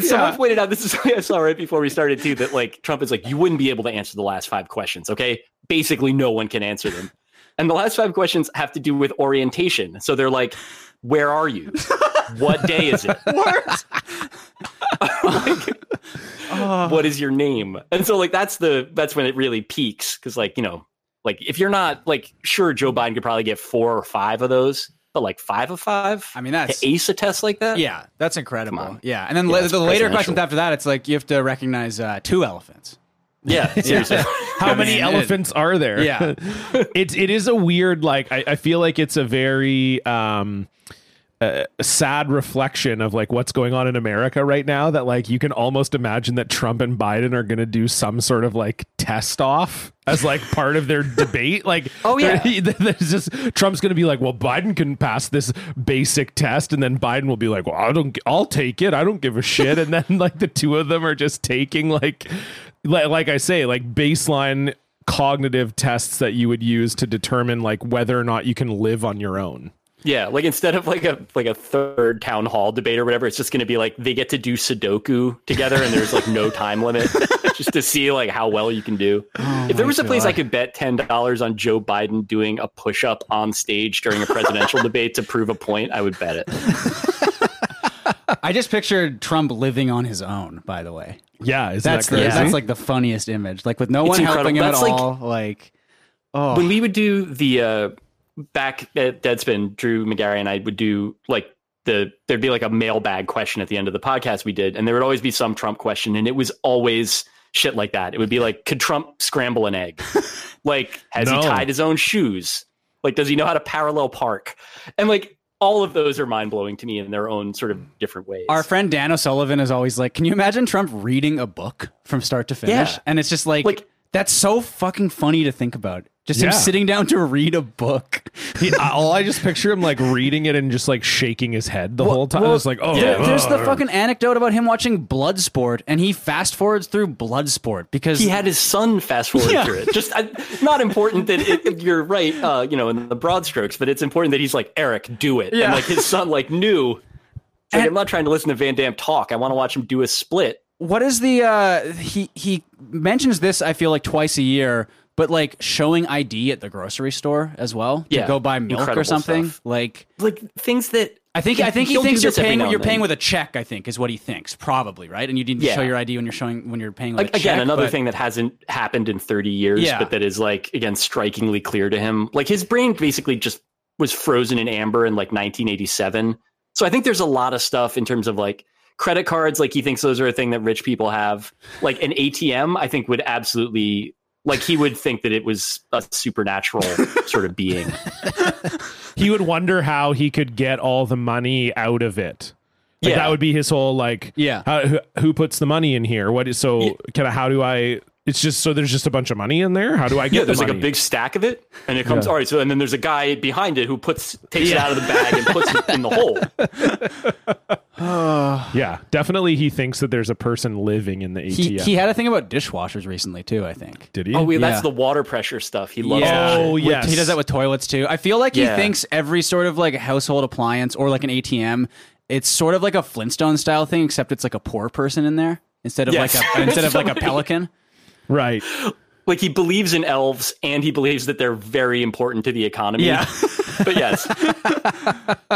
someone Yeah. pointed out, this is something I saw right before we started too, that like Trump is like, you wouldn't be able to answer the last five questions. Okay. Basically, no one can answer them. And the last five questions have to do with orientation. So they're like, where are you? What day is it? Like, what is your name? And so like that's the that's when it really peaks because like you know like if you're not like sure Joe Biden could probably get four or five of those, but like five of five. I mean, that's to ace a test like that. yeah, that's incredible. Yeah, and then Yeah, la- the later questions after that, it's like you have to recognize uh, two elephants. yeah. Seriously. How many mean, it- elephants are there? Yeah. it's it is a weird like I, I feel like it's a very um a sad reflection of like what's going on in America right now that like you can almost imagine that Trump and Biden are going to do some sort of like test off as like part of their debate like Oh, yeah. there's just Trump's going to be like well Biden can pass this basic test and then Biden will be like well I don't I'll take it I don't give a shit and then like the two of them are just taking like like, like I say like baseline cognitive tests that you would use to determine like whether or not you can live on your own Yeah, like instead of like a like a third town hall debate or whatever, it's just going to be like they get to do Sudoku together, and there's like no time limit, just to see like how well you can do. Oh if there was a place I could bet ten dollars on Joe Biden doing a push up on stage during a presidential debate to prove a point, I would bet it. I just pictured Trump living on his own. By the way, yeah is that's that the, that's like the funniest image. Like with no It's one incredible. helping him at like- all. Like, oh, when we would do the uh back at Deadspin, Drew Magary and I would do like the there'd be like a mailbag question at the end of the podcast we did, and there would always be some Trump question, and it was always shit like that. It would be like, could Trump scramble an egg? like, has No. he tied his own shoes? Like, does he know how to parallel park? And like all of those are mind blowing to me in their own sort of different ways. Our friend Dan O'Sullivan is always like, "Can you imagine Trump reading a book from start to finish?" Yeah. And it's just like, Like- that's so fucking funny to think about. Just him sitting down to read a book. He, all I just picture him like reading it and just like shaking his head the whole time. well, it's like, oh, There- uh, there's the fucking anecdote about him watching Bloodsport, and he fast forwards through Bloodsport because he had his son fast forward Yeah. through it. Just I, not important that it, you're right, uh, you know, in the broad strokes, but it's important that he's like Eric, do it, Yeah. and like his son like knew. Like, And- I'm not trying to listen to Van Damme talk. I want to watch him do a split. what is the uh he he mentions this I feel like twice a year, but like showing ID at the grocery store as well to Yeah, go buy milk or something. stuff. Like Like things that I think I think he thinks you're paying you're and paying with a check. I think is what he thinks probably right, and you need to Yeah. show your ID when you're showing when you're paying with Like, a again check, another but- thing that hasn't happened in 30 years Yeah. but that is like again strikingly clear to him like his brain basically just was frozen in amber in like 1987 so i think there's a lot of stuff in terms of like credit cards like he thinks those are a thing that rich people have like an atm i think would absolutely like he would think that it was a supernatural sort of being he would wonder how he could get all the money out of it. Like Yeah. that would be his whole like, Yeah. How, who, who puts the money in here? What is so? Yeah. Can I? How do I? It's just so there's just a bunch of money in there. How do I get? yeah the there's like a big stack of it and it comes Yeah. all right so and then there's a guy behind it who puts takes it out of the bag and puts it in the hole Yeah, definitely. He thinks that there's a person living in the ATM. he he had a thing about dishwashers recently too. I think. Did he? oh wait, Yeah. that's the water pressure stuff he loves Yeah. that. Oh, With- yes. he does that with toilets too. I feel like he thinks every sort of like household appliance or like an ATM, it's sort of like a Flintstone style thing, except it's like a poor person in there instead of Yes. like a instead of like a pelican. Right. like he believes in elves and he believes that they're very important to the economy. Yeah. but yes,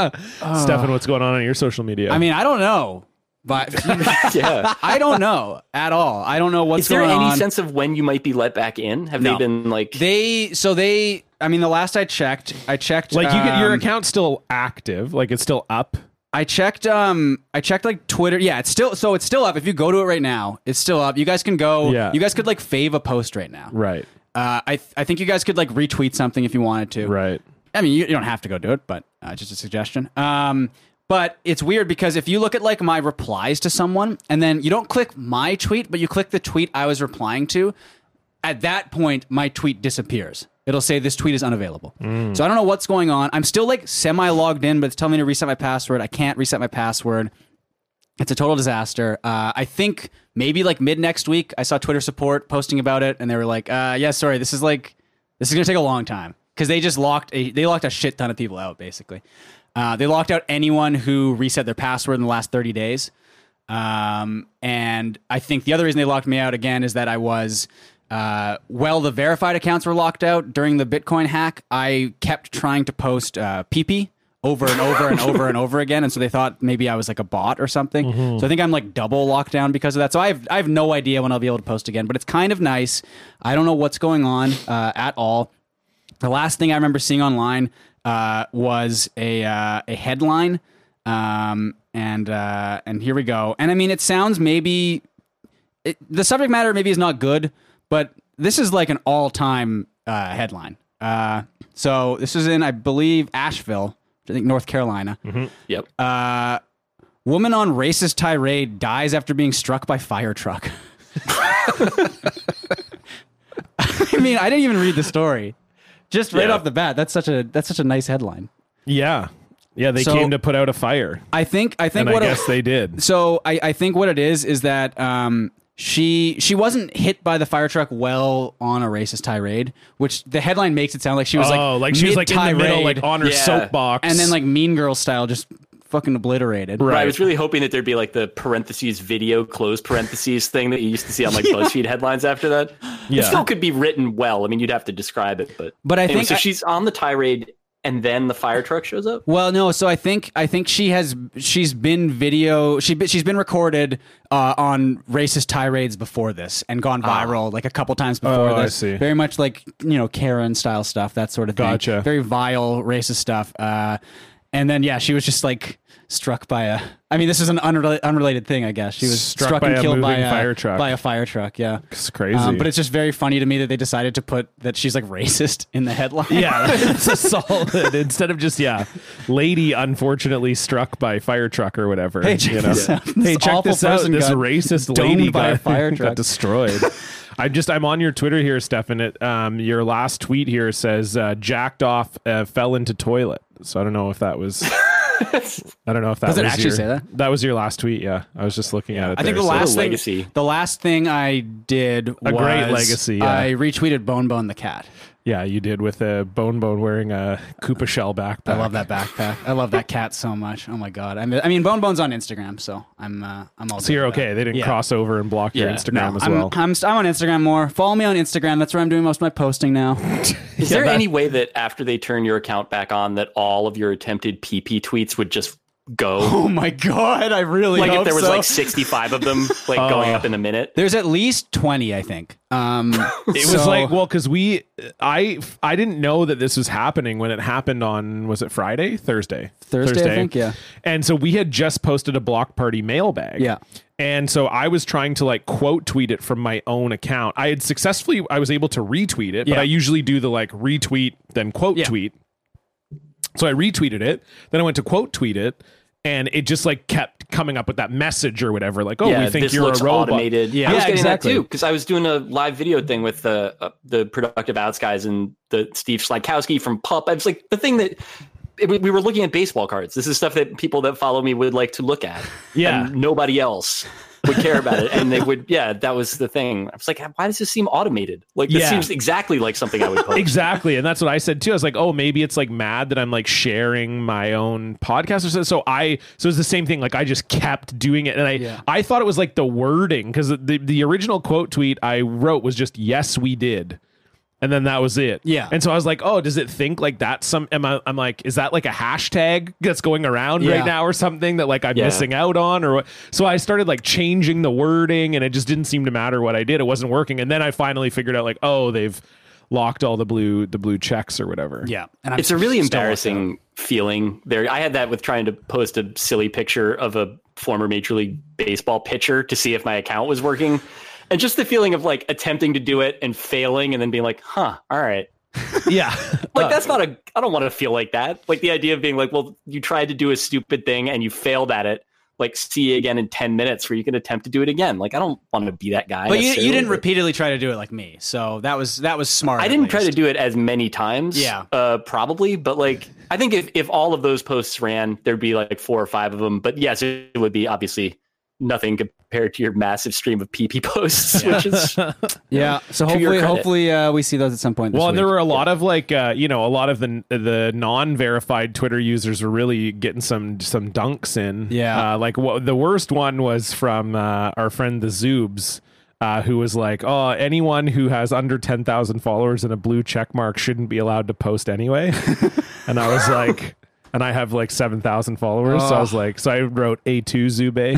Stefan, what's going on on your social media? I mean, I don't know, but yeah. I don't know at all. I don't know what's going on. Is there any on. sense of when you might be let back in? Have No. they been like? They so they. I mean, the last I checked, I checked like you get your um, account's still active, like it's still up. I checked um I checked like Twitter. Yeah, it's still so it's still up. If you go to it right now, it's still up. You guys can go Yeah. you guys could like fave a post right now. Right. Uh I th- I think you guys could like retweet something if you wanted to. Right. I mean, you, you don't have to go do it, but uh, just a suggestion. Um but it's weird because if you look at like my replies to someone and then you don't click my tweet, but you click the tweet I was replying to, at that point my tweet disappears. It'll say this tweet is unavailable. So I don't know what's going on. I'm still like semi logged in, but it's telling me to reset my password. I can't reset my password. It's a total disaster. Uh, I think maybe like mid next week, I saw Twitter support posting about it, and they were like, uh, "Yeah, sorry, this is like this is gonna take a long time because they just locked a they locked a shit ton of people out. Basically, uh, they locked out anyone who reset their password in the last thirty days. Um, and I think the other reason they locked me out again is that I was, uh, well, the verified accounts were locked out during the Bitcoin hack. I kept trying to post uh, PP over and over and over and over again, and so they thought maybe I was like a bot or something. So I think I'm like double locked down because of that. So I have I have no idea when I'll be able to post again, but it's kind of nice. I don't know what's going on uh, at all. The last thing I remember seeing online uh, was a uh, a headline, um, and uh, and here we go. And I mean, it sounds maybe it, the subject matter maybe is not good, but this is like an all time uh, headline. Uh, so this is in, I believe, Asheville, I think North Carolina. Yep. Uh, woman on racist tirade dies after being struck by fire truck. I mean, I didn't even read the story. Just right Yeah. off the bat, that's such a that's such a nice headline. Yeah. Yeah, they So- came to put out a fire. I think I think And I what guess they did. So I, I think what it is is that um, she she wasn't hit by the fire truck well on a racist tirade, which the headline makes it sound like she was like oh, like she was like in the middle, mid-tirade, like on her Yeah. soapbox. and then like Mean Girl style, just fucking obliterated. But I was really hoping that there'd be like the parentheses video close parentheses thing that you used to see on like BuzzFeed headlines after that. Yeah. It still could be written well. I mean, you'd have to describe it, but But I Anyway, think so I- she's on the tirade, and then the fire truck shows up. Well, no. So I think I think she has she's been video she she's been recorded uh, on racist tirades before this and gone viral like a couple times before Oh, I this. see. Very much like you know Karen style stuff, that sort of thing. Gotcha. Very vile racist stuff. Uh, and then yeah, she was just like struck by a. I mean, this is an unrelated, unrelated thing, I guess. She was Struck struck, and a killed by a fire truck. By a fire truck, yeah. it's crazy. Um, but it's just very funny to me that they decided to put that she's like racist in the headline. yeah, it's a solid instead of just yeah, lady unfortunately struck by fire truck or whatever. Hey, check you know? this out. Hey, This check this out. This racist lady by a got, fire got truck. destroyed. I just I'm on your Twitter here, Stefan. It um your last tweet here says uh, jacked off uh, fell into toilet. So I don't know if that was. I don't know if that Does it was actually your- say that? That was your last tweet. Yeah, I was just looking at it. I think there, the so- last thing, legacy. the last thing I did A was great legacy, yeah. I retweeted Bone Bone the cat. Yeah, you did with a bone bone wearing a Koopa shell backpack. I love that backpack. I love that cat so much. Oh my god. I mean, I mean Bone Bone's on Instagram, so I'm uh, I'm all. So you're okay. They didn't cross over and block your Yeah. Instagram as I'm, well. I'm, I'm on Instagram more. Follow me on Instagram. That's where I'm doing most of my posting now. Is there that- any way that after they turn your account back on, that all of your attempted PP tweets would just go? oh my god, I really like if there was so. like 65 of them like going up in a minute. There's at least 20, I think. Um, It was like well, because we, I, I didn't know that this was happening when it happened on was it Friday, Thursday, Thursday, I think, yeah. And so we had just posted a block party mailbag, Yeah. And so I was trying to like quote tweet it from my own account. I had successfully, I was able to retweet it, but I usually do the like retweet then quote Yeah. tweet. So I retweeted it. Then I went to quote tweet it. And it just like kept coming up with that message or whatever, like, "Oh, yeah, we think this you're looks a robot." automated. Yeah. I was Yeah, getting exactly. that too because I was doing a live video thing with the uh, the productive outs guys and the Steve Sladkowski from Pup. I was like the thing that it, we were looking at baseball cards. This is stuff that people that follow me would like to look at. Yeah. and nobody else would care about it, and they would. Yeah, that was the thing. I was like, why does this seem automated? Like this Yeah. seems exactly like something I would post. exactly and that's what i said too i was like oh maybe it's like mad that i'm like sharing my own podcast or something so i so it's the same thing like i just kept doing it and i Yeah. i thought it was like the wording because the, the original quote tweet i wrote was just yes we did and then that was it. Yeah. And so I was like, oh, does it think like that's some? Am I? I'm like, is that like a hashtag that's going around Yeah. right now or something that like I'm Yeah. missing out on or what? So I started like changing the wording, and it just didn't seem to matter what I did. It wasn't working. And then I finally figured out like, oh, they've locked all the blue the blue checks or whatever. yeah. And I'm it's a really embarrassing feeling there. I had that with trying to post a silly picture of a former Major League Baseball pitcher to see if my account was working. And just the feeling of like attempting to do it and failing and then being like, huh, all right. Yeah. Like that's not a I don't want to feel like that. Like the idea of being like, well, you tried to do a stupid thing and you failed at it. Like see you again in 10 minutes where you can attempt to do it again. Like I don't want to be that guy. But you, you didn't repeatedly try to do it like me, so that was that was smart. I didn't try to do it as many times. Yeah. Uh, probably, but like I think if if all of those posts ran, there'd be like four or five of them. But yes, it would be obviously nothing compared to your massive stream of PP posts, which is Yeah. So hopefully, hopefully uh, we see those at some point. This Well, week. there were a lot of like, uh, you know, a lot of the the non-verified Twitter users were really getting some some dunks in. Yeah. uh, like what the worst one was from uh, our friend the Zoobs. Uh, who was like, "Oh, anyone who has under ten thousand followers and a blue check mark shouldn't be allowed to post anyway." and I was like, and I have like seven thousand followers, so I was like, so I wrote a two Zube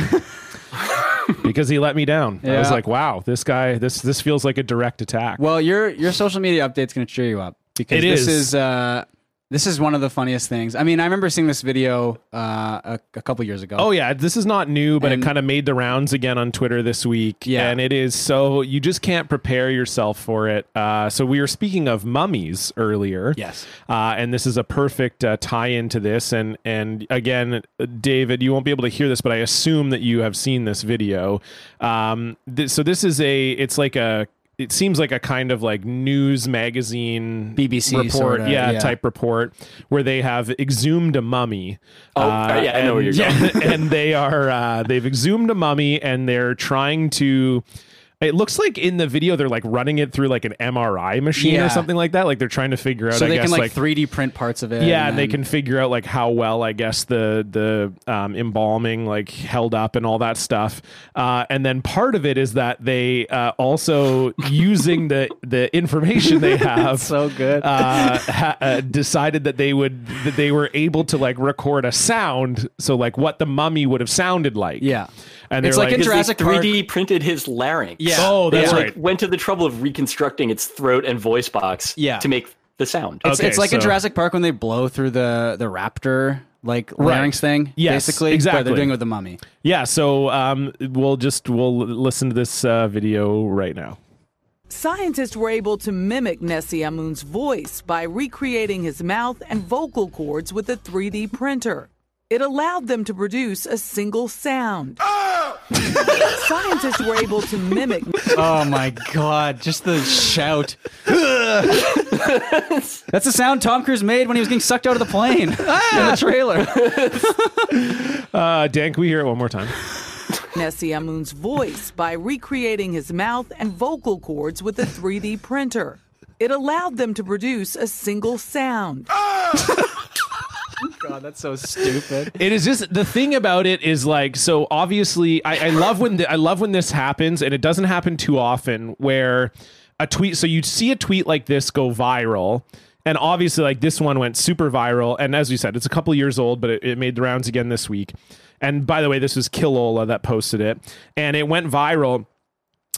because he let me down. I was like, "Wow, this guy, this this feels like a direct attack." Well, your your social media update's going to cheer you up because It this is. is uh, This is one of the funniest things. I mean, I remember seeing this video uh, a, a couple years ago. Oh yeah, this is not new, but And- it kind of made the rounds again on Twitter this week. Yeah. and it is so you just can't prepare yourself for it. Uh, so we were speaking of mummies earlier. Yes. uh, and this is a perfect uh, tie into this. And and again, David, you won't be able to hear this, but I assume that you have seen this video. Um, th- so this is a it's like a it seems like a kind of like news magazine BBC report, sorta, yeah, yeah. type report where they have exhumed a mummy. Oh, yeah, I know where and- you're going. yeah, and they are uh, they've exhumed a mummy and they're trying to. It looks like in the video they're like running it through like an MRI machine Yeah. or something like that. Like they're trying to figure out. so I they guess can like, like 3D print parts of it. yeah, and they then- can figure out like how well I guess the the um, embalming like held up and all that stuff. Uh, and then part of it is that they uh, also using the the information they have so good. uh, ha- uh, decided that they would that they were able to like record a sound, so like what the mummy would have sounded like. Yeah. and It's they're like in Jurassic Park- 3D printed his larynx. Yeah. Oh, that's They, right. like, went to the trouble of reconstructing its throat and voice box Yeah. to make the sound. It's, Okay, it's like in Jurassic Park when they blow through the the raptor like Right. larynx thing. Yes, basically. But exactly. they're doing it with the mummy. yeah. So um, we'll just we'll listen to this uh, video right now. Scientists were able to mimic Nesyamun's voice by recreating his mouth and vocal cords with a 3D printer. It allowed them to produce a single sound. Scientists were able to mimic Oh my god! Just the shout. That's the sound Tom Cruise made when he was getting sucked out of the plane in the trailer. Uh, Dan, can we hear it one more time? Nesyamun's voice by recreating his mouth and vocal cords with a 3D printer. It allowed them to produce a single sound. God, that's so stupid. It is just the thing about it is like so obviously I, I love when the, I love when this happens and it doesn't happen too often where a tweet so you see a tweet like this go viral and obviously like this one went super viral and as we said it's a couple years old but it, it made the rounds again this week and by the way this was Killola that posted it and it went viral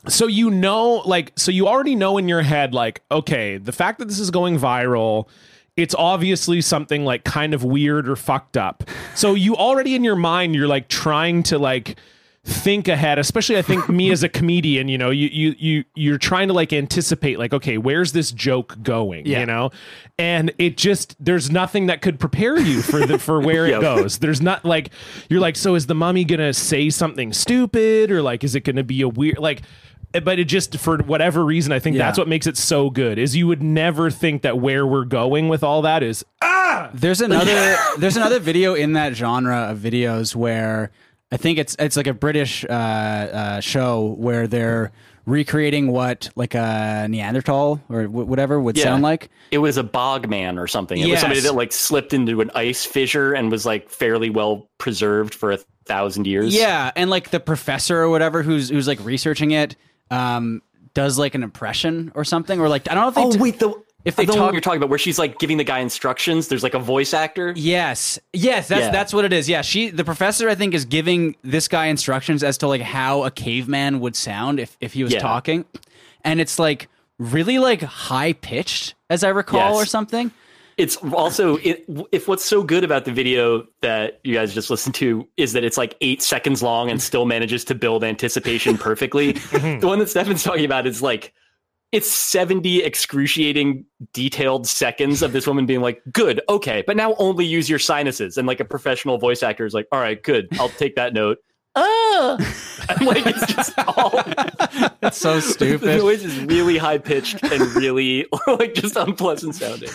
so you know like so you already know in your head like okay the fact that this is going viral it's obviously something like kind of weird or fucked up. So you already in your mind you're like trying to like think ahead especially i think me as a comedian you know you you you you're trying to like anticipate like okay where's this joke going Yeah. you know? And it just there's nothing that could prepare you for the for where it goes. There's not like you're like so is the mummy gonna say something stupid or like is it gonna be a weird like but it just for whatever reason i think Yeah. that's what makes it so good is you would never think that where we're going with all that is ah. There's another there's another video in that genre of videos where I think it's it's like a British uh, uh, show where they're recreating what like a Neanderthal or wh- whatever would Yeah. sound like. It was a bog man or something. It was somebody that like slipped into an ice fissure and was like fairly well preserved for a thousand years. Yeah, and like the professor or whatever who's who's like researching it um, does like an impression or something, or like I don't know if they Oh t- wait, the If they the talk- you're talking about where she's like giving the guy instructions. There's like a voice actor. Yes. Yes, that's Yeah. that's what it is. Yeah, she the professor I think is giving this guy instructions as to like how a caveman would sound if if he was Yeah. talking. And it's like really like high pitched as I recall Yes. or something. It's also it, if what's so good about the video that you guys just listened to is that it's like eight seconds long and still manages to build anticipation perfectly. Mm-hmm. the one that Stefan's talking about is like it's 70 excruciating detailed seconds of this woman being like good okay but now only use your sinuses and like a professional voice actor is like all right good i'll take that note uh, like it's just all That's so the stupid. noise is really high pitched and really like just unpleasant sounding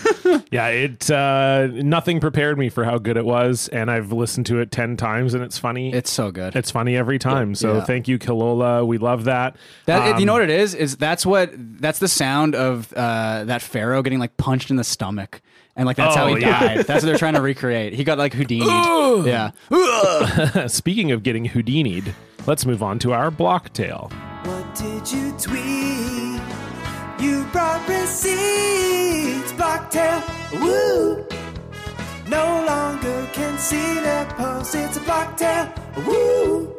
yeah it uh nothing prepared me for how good it was and i've listened to it 10 times and it's funny It's so good. it's funny every time so Yeah. thank you kilola we love that That you Um, know what it is? Is that's what that's the sound of uh, that pharaoh getting like punched in the stomach, and like that's how Oh, he yeah. died. That's what they're trying to recreate. He got like Houdini. yeah. Speaking of getting Houdini'd, let's move on to our block tale. What did you tweet? You brought receipts, Blocktail. Woo! No longer can see the post. It's a Blocktail. Woo!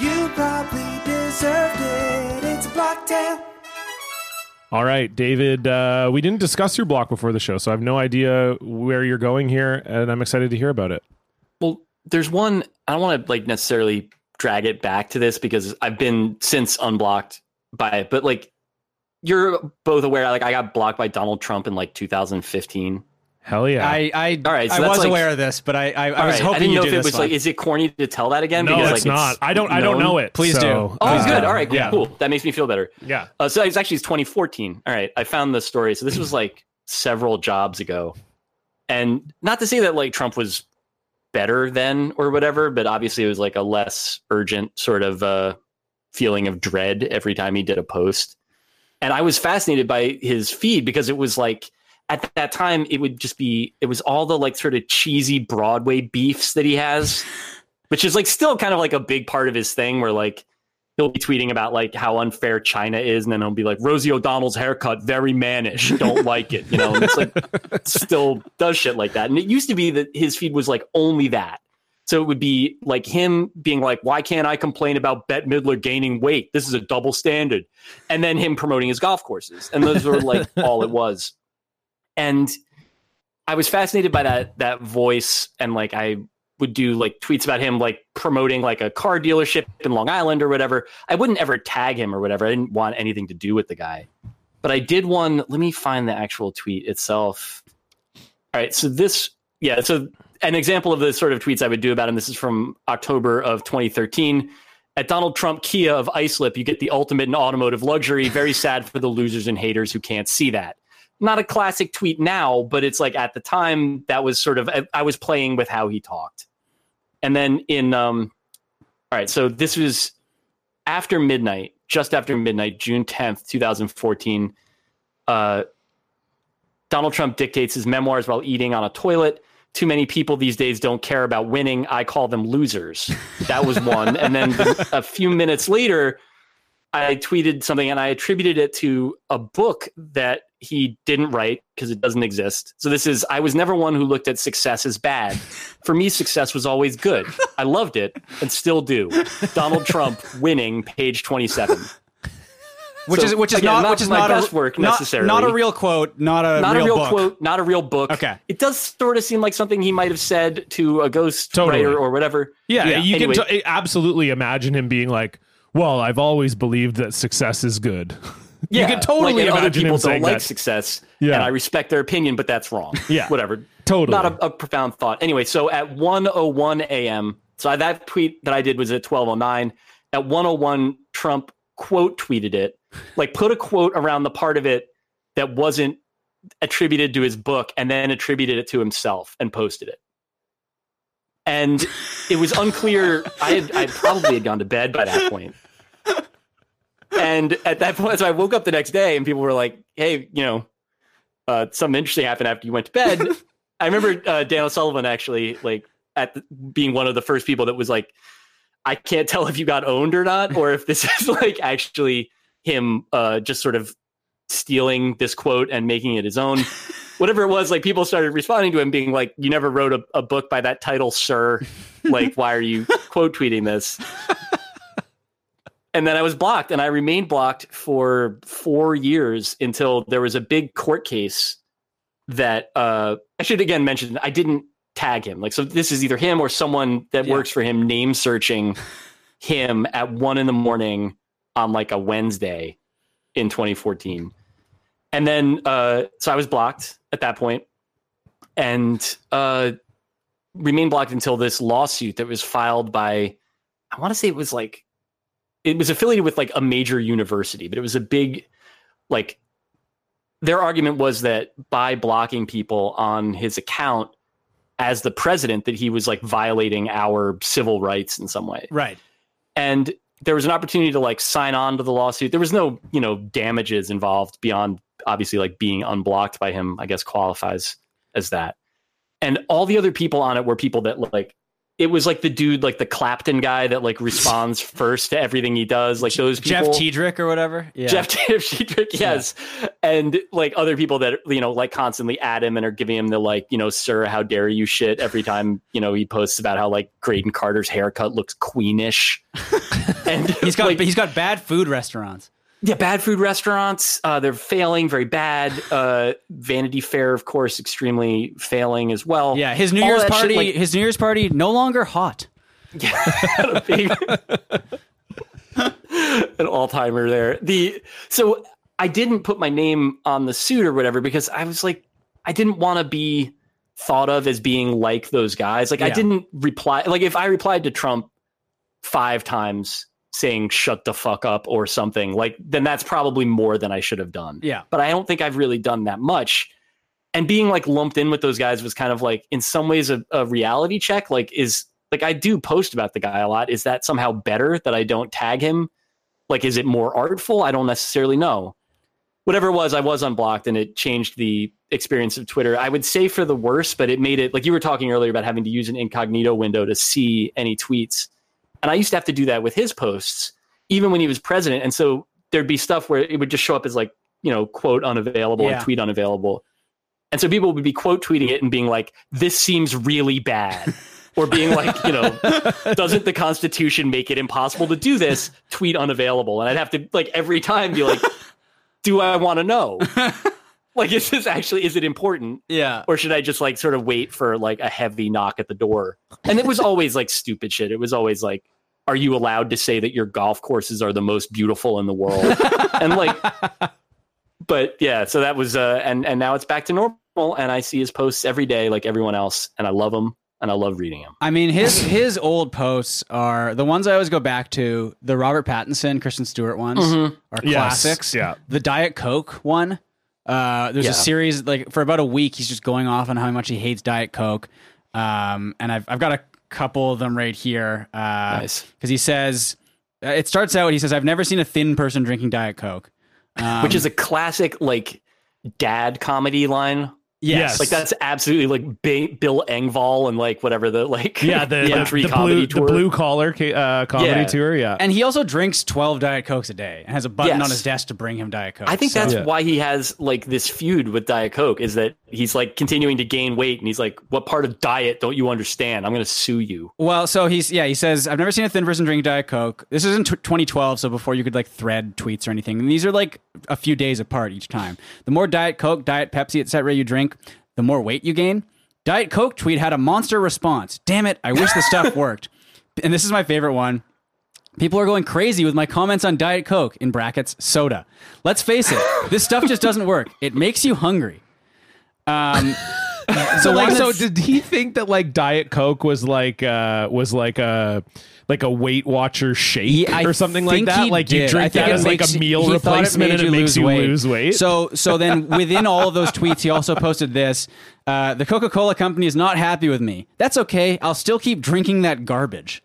You probably deserved it. It's a Blocktail. All right, David. Uh, we didn't discuss your block before the show, so I have no idea where you're going here, and I'm excited to hear about it. Well, there's one. I don't want to like necessarily drag it back to this because I've been since unblocked by it, but like you're both aware. Like I got blocked by Donald Trump in like 2015. Hell yeah! I I, All right, so I that's was like- aware of this, but I I, I was right, hoping I didn't you know do if it this was one. like, is it corny to tell that again? no, because it's like not. I don't. I don't known. know it. Please so- do. Oh, Please good. All right, cool, Yeah. cool. That makes me feel better. Yeah. Uh, so it's actually it's 2014. All right, I found the story. So this was like several jobs ago, and not to say that like Trump was better then or whatever, but obviously it was like a less urgent sort of uh, feeling of dread every time he did a post. And I was fascinated by his feed because it was like at that time it would just be it was all the like sort of cheesy Broadway beefs that he has, which is like still kind of like a big part of his thing where like he'll be tweeting about like how unfair China is, and then he'll be like, Rosie O'Donnell's haircut, very mannish, don't like it. You know, and it's like still does shit like that. And it used to be that his feed was like only that. So it would be like him being like, why can't I complain about Bette Midler gaining weight? This is a double standard. And then him promoting his golf courses. And those were like all it was. And I was fascinated by that that voice and like I would do like tweets about him like promoting like a car dealership in Long Island or whatever. I wouldn't ever tag him or whatever. I didn't want anything to do with the guy. But I did one. Let me find the actual tweet itself. All right. So this, yeah. So an example of the sort of tweets I would do about him. This is from October of 2013. At Donald Trump Kia of Islip, you get the ultimate in automotive luxury. Very sad for the losers and haters who can't see that. Not a classic tweet now, but it's like at the time that was sort of I, I was playing with how he talked. And then in um all right, so this was after midnight, just after midnight, June 10th, 2014. Uh Donald Trump dictates his memoirs while eating on a toilet. Too many people these days don't care about winning. I call them losers. That was one. and then a few minutes later, I tweeted something and I attributed it to a book that he didn't write because it doesn't exist. So this is I was never one who looked at success as bad. For me, success was always good. I loved it and still do. Donald Trump winning, page twenty-seven. which So, is which is again, not, not which is my not best a, work not- necessarily. Not a real quote. Not a Not real a real book. quote, not a real book. Okay. It does sort of seem like something he might have said to a ghost Totally. writer or whatever. Yeah, you anyway. can t- absolutely imagine him being like, "Well, I've always believed that success is good." you can totally like, other people don't like that. success, Yeah. and I respect their opinion, but that's wrong. Yeah. whatever. Totally. not a, a profound thought. Anyway, so at 101 a.m., so that tweet that I did was at 12:09. At 101, Trump quote tweeted it, like put a quote around the part of it that wasn't attributed to his book, and then attributed it to himself and posted it. And it was unclear. I had I probably had gone to bed by that point. And at that point, so I woke up the next day and people were like, hey, you know, uh, something interesting happened after you went to bed. I remember uh, Dan O'Sullivan actually, like, at the, being one of the first people that was like, I can't tell if you got owned or not, or if this is like actually him uh, just sort of stealing this quote and making it his own. Whatever it was, like people started responding to him, being like, "You never wrote a, a book by that title, sir. Like, why are you quote tweeting this?" And then I was blocked, and I remained blocked for four years until there was a big court case that uh, I should again mention. I didn't tag him, like so. This is either him or someone that Yeah. works for him, name searching him at one in the morning on like a Wednesday in 2014, and then uh, so I was blocked at that point, and uh, remained blocked until this lawsuit that was filed by. I want to say it was like it was affiliated with like a major university, but it was a big like their argument was that by blocking people on his account as the president that he was like violating our civil rights in some way. Right. And there was an opportunity to like sign on to the lawsuit. There was no, you know, damages involved beyond obviously like being unblocked by him, I guess qualifies as that. And all the other people on it were people that like it was like the dude, like the Clapton guy that like responds first to everything he does, like those Jeff people. Tiedrich or whatever. Yeah. Jeff Jeff Sheetrick, yes, and like other people that you know, like constantly at him and are giving him the like, you know, sir, how dare you shit every time you know he posts about how like Graydon Carter's haircut looks queenish, and He's got like, he's got bad food restaurants. Yeah, bad food restaurants. Uh, they're failing very bad. Uh, Vanity Fair, of course, extremely failing as well. Yeah, his New All Year's that shit, party, like- his New Year's party, no longer hot. Yeah, big an all timer there. The so I didn't put my name on the suit or whatever because I was like I didn't want to be thought of as being like those guys. Like I didn't reply like if I replied to Trump five times saying shut the fuck up or something, like then that's probably more than I should have done. Yeah. But I don't think I've really done that much. And being like lumped in with those guys was kind of like in some ways a, a reality check. Like is like I do post about the guy a lot. Is that somehow better that I don't tag him? Like is it more artful? I don't necessarily know. Whatever it was, I was unblocked and it changed the experience of Twitter. I would say for the worse, but it made it like you were talking earlier about having to use an incognito window to see any tweets. And I used to have to do that with his posts, even when he was president. And so there'd be stuff where it would just show up as like, you know, quote unavailable Yeah. and tweet unavailable. And so people would be quote tweeting it and being like, this seems really bad. or being like, you know, doesn't the Constitution make it impossible to do this? Tweet unavailable. And I'd have to like every time be like, do I want to know? like, is this actually, is it important? Yeah. or should I just like sort of wait for like a heavy knock at the door? And it was always like stupid shit. It was always like, are you allowed to say that your golf courses are the most beautiful in the world? and like, but yeah, so that was, uh, and and now it's back to normal, and I see his posts every day, like everyone else, and I love him, and I love reading him. I mean, his his old posts are the ones I always go back to. The Robert Pattinson, Kristen Stewart ones Mm-hmm. are Yes, classics. yeah. The Diet Coke one. Uh, there's Yeah. a series like for about a week. He's just going off on how much he hates Diet Coke. Um, and I've I've got a couple of them right here. Uh, Nice. Because he says uh, it starts out. He says, "I've never seen a thin person drinking Diet Coke." Um, Which is a classic like dad comedy line. Yes. Like that's absolutely like ba- Bill Engvall and like whatever the like Yeah, the, the, country the comedy blue, tour. the blue collar uh, comedy Yeah. tour. Yeah. and he also drinks 12 Diet Cokes a day and has a button Yes. on his desk to bring him Diet Coke. I think So- that's Yeah. why he has like this feud with Diet Coke is that he's like continuing to gain weight and he's like, What part of diet don't you understand? I'm gonna sue you. Well, so he's yeah, he says I've never seen a thin person drink Diet Coke. This is in t- 2012, so before you could like thread tweets or anything. And these are like a few days apart each time. The more Diet Coke, Diet Pepsi, etc. you drink, the more weight you gain. Diet Coke tweet had a monster response. Damn it! I wish the stuff worked. And this is my favorite one. People are going crazy with my comments on Diet Coke in brackets soda. Let's face it, this stuff just doesn't work. It makes you hungry. Um, so like so did he think that like diet coke was like uh was like a like a weight watcher shake Yeah, or something like that like you did. I drink that it as like makes- a meal replacement and it makes you lose weight So, so then within all of those tweets, he also posted this: uh, the Coca Cola company is not happy with me. That's okay. I'll still keep drinking that garbage.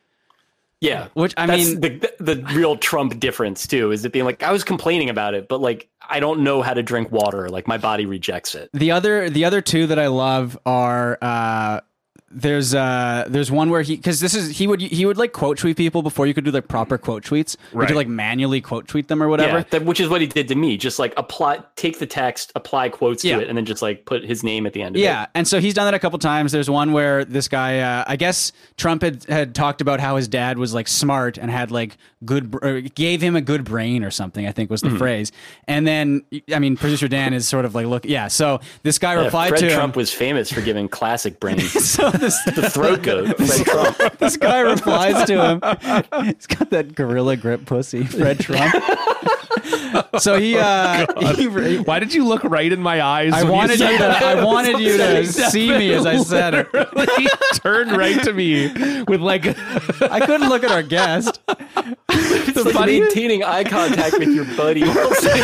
Yeah. Which, I That's mean- the the real Trump difference too, is it being like I was complaining about it, but like I don't know how to drink water. Like my body rejects it. The other, the other two that I love are. Uh, there's uh there's one where he because this is he would he would like quote tweet people before you could do like proper quote tweets to Right. like manually quote tweet them or whatever Yeah, that, which is what he did to me. Just like apply, take the text, apply quotes Yeah. to it, and then just like put his name at the end of it. Yeah, and so he's done that a couple times. There's one where this guy, uh, I guess Trump had, had talked about how his dad was like smart and had like good, or gave him a good brain or something. I think was the Mm-hmm. phrase. And then, I mean, producer Dan is sort of like, look, yeah. So this guy Yeah, replied Fred to Trump him. was famous for giving classic brains. so this the throat goat, Fred Trump. this guy replies to him. He's got that gorilla grip pussy, Fred Trump. so he, uh, he, why did you look right in my eyes I wanted said you to. I wanted you to see me as I said it. Literally turned right to me with like I couldn't look at our guest. It's like maintaining eye contact with your buddy while saying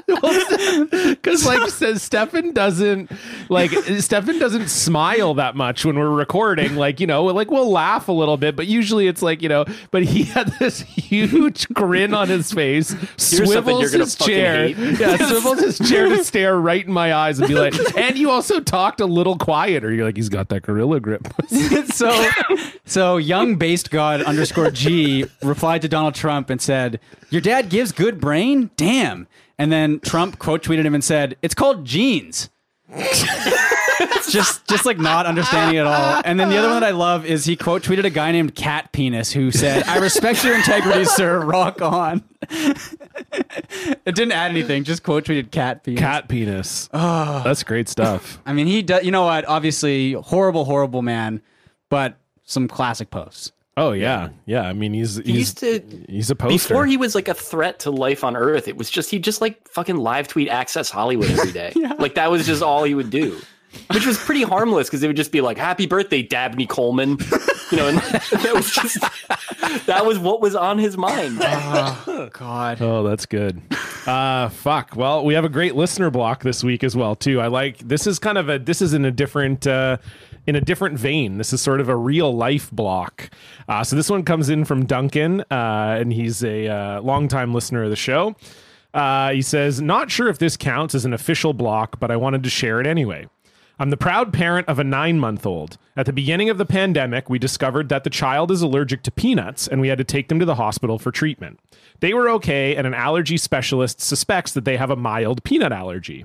because like says Stefan doesn't like Stefan doesn't smile that much when we're recording. Like you know, like we'll laugh a little bit, but usually it's like you know. But he had this huge grin on his face, something you're swivels gonna his chair, yeah, swivels his chair to stare right in my eyes and be like. And you also talked a little quieter. You're like, he's got that gorilla grip. so, so young based god underscore G replied to Donald Trump and said, "Your dad gives good brain, damn." And then Trump quote tweeted him and said, "It's called genes." just just like not understanding at all. And then the other one that I love is he quote tweeted a guy named Cat Penis who said, "I respect your integrity, sir. Rock on." it didn't add anything. Just quote tweeted Cat Penis. Cat penis. Oh, that's great stuff. I mean, he does. You know what? Obviously, horrible, horrible man, but some classic posts. Oh yeah, yeah. I mean, he's He he's used to he's a poster. before he was like a threat to life on Earth. It was just he just like fucking live tweet Access Hollywood every day. Like that was just all he would do, which was pretty harmless because it would just be like "Happy birthday, Dabney Coleman," you know, and that was just that was what was on his mind. God. Oh, that's good. Uh fuck. Well, we have a great listener block this week as well too. I like this is kind of a this is in a different uh in a different vein. This is sort of a real life block. Uh, so this one comes in from Duncan, uh, and he's a uh, longtime listener of the show. Uh, he says, "Not sure if this counts as an official block, but I wanted to share it anyway." I'm the proud parent of a nine month old. At the beginning of the pandemic, we discovered that the child is allergic to peanuts and we had to take them to the hospital for treatment. They were okay, and an allergy specialist suspects that they have a mild peanut allergy.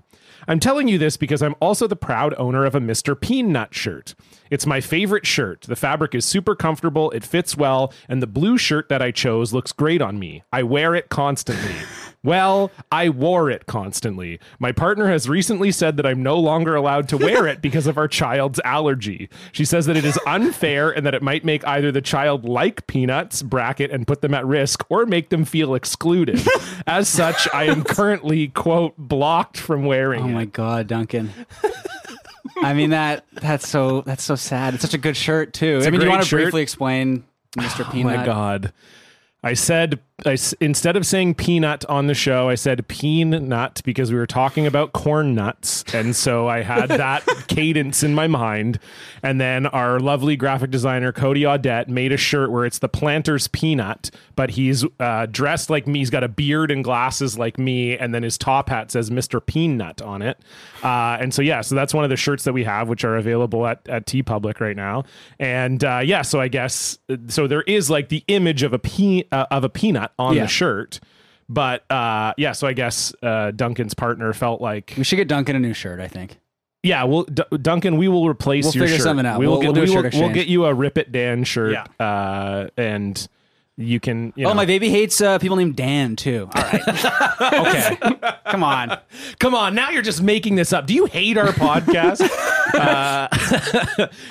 I'm telling you this because I'm also the proud owner of a Mr. Peanut shirt. It's my favorite shirt. The fabric is super comfortable, it fits well, and the blue shirt that I chose looks great on me. I wear it constantly. Well, I wore it constantly. My partner has recently said that I'm no longer allowed to wear it because of our child's allergy. She says that it is unfair and that it might make either the child like peanuts, bracket, and put them at risk, or make them feel excluded. As such, I am currently, quote, blocked from wearing Oh it. my God, Duncan. I mean that that's so that's so sad. It's such a good shirt too. I mean, do you want to briefly explain Mr. Oh Peanut? my god. I said I instead of saying peanut on the show, I said peen nut because we were talking about corn nuts, and so I had that cadence in my mind. And then our lovely graphic designer Cody Audette made a shirt where it's the planter's peanut, but he's uh, dressed like me. He's got a beard and glasses like me, and then his top hat says Mr. Peanut on it. Uh, and so yeah, so that's one of the shirts that we have, which are available at at TeePublic right now. And uh, yeah, so I guess so. There is like the image of a pe- uh, of a peanut on Yeah. the shirt, but uh, yeah. So I guess uh, Duncan's partner felt like We should get Duncan a new shirt. I think. yeah. Well, D- Duncan, we will replace We'll your figure shirt. something out. We will We'll- get, we'll we will, we'll get you a Rip It Dan shirt, Yeah. uh, and you can. You Oh, know. my baby hates uh, people named Dan too. All right. okay. Come on. Come on, now you're just making this up. Do you hate our podcast? uh,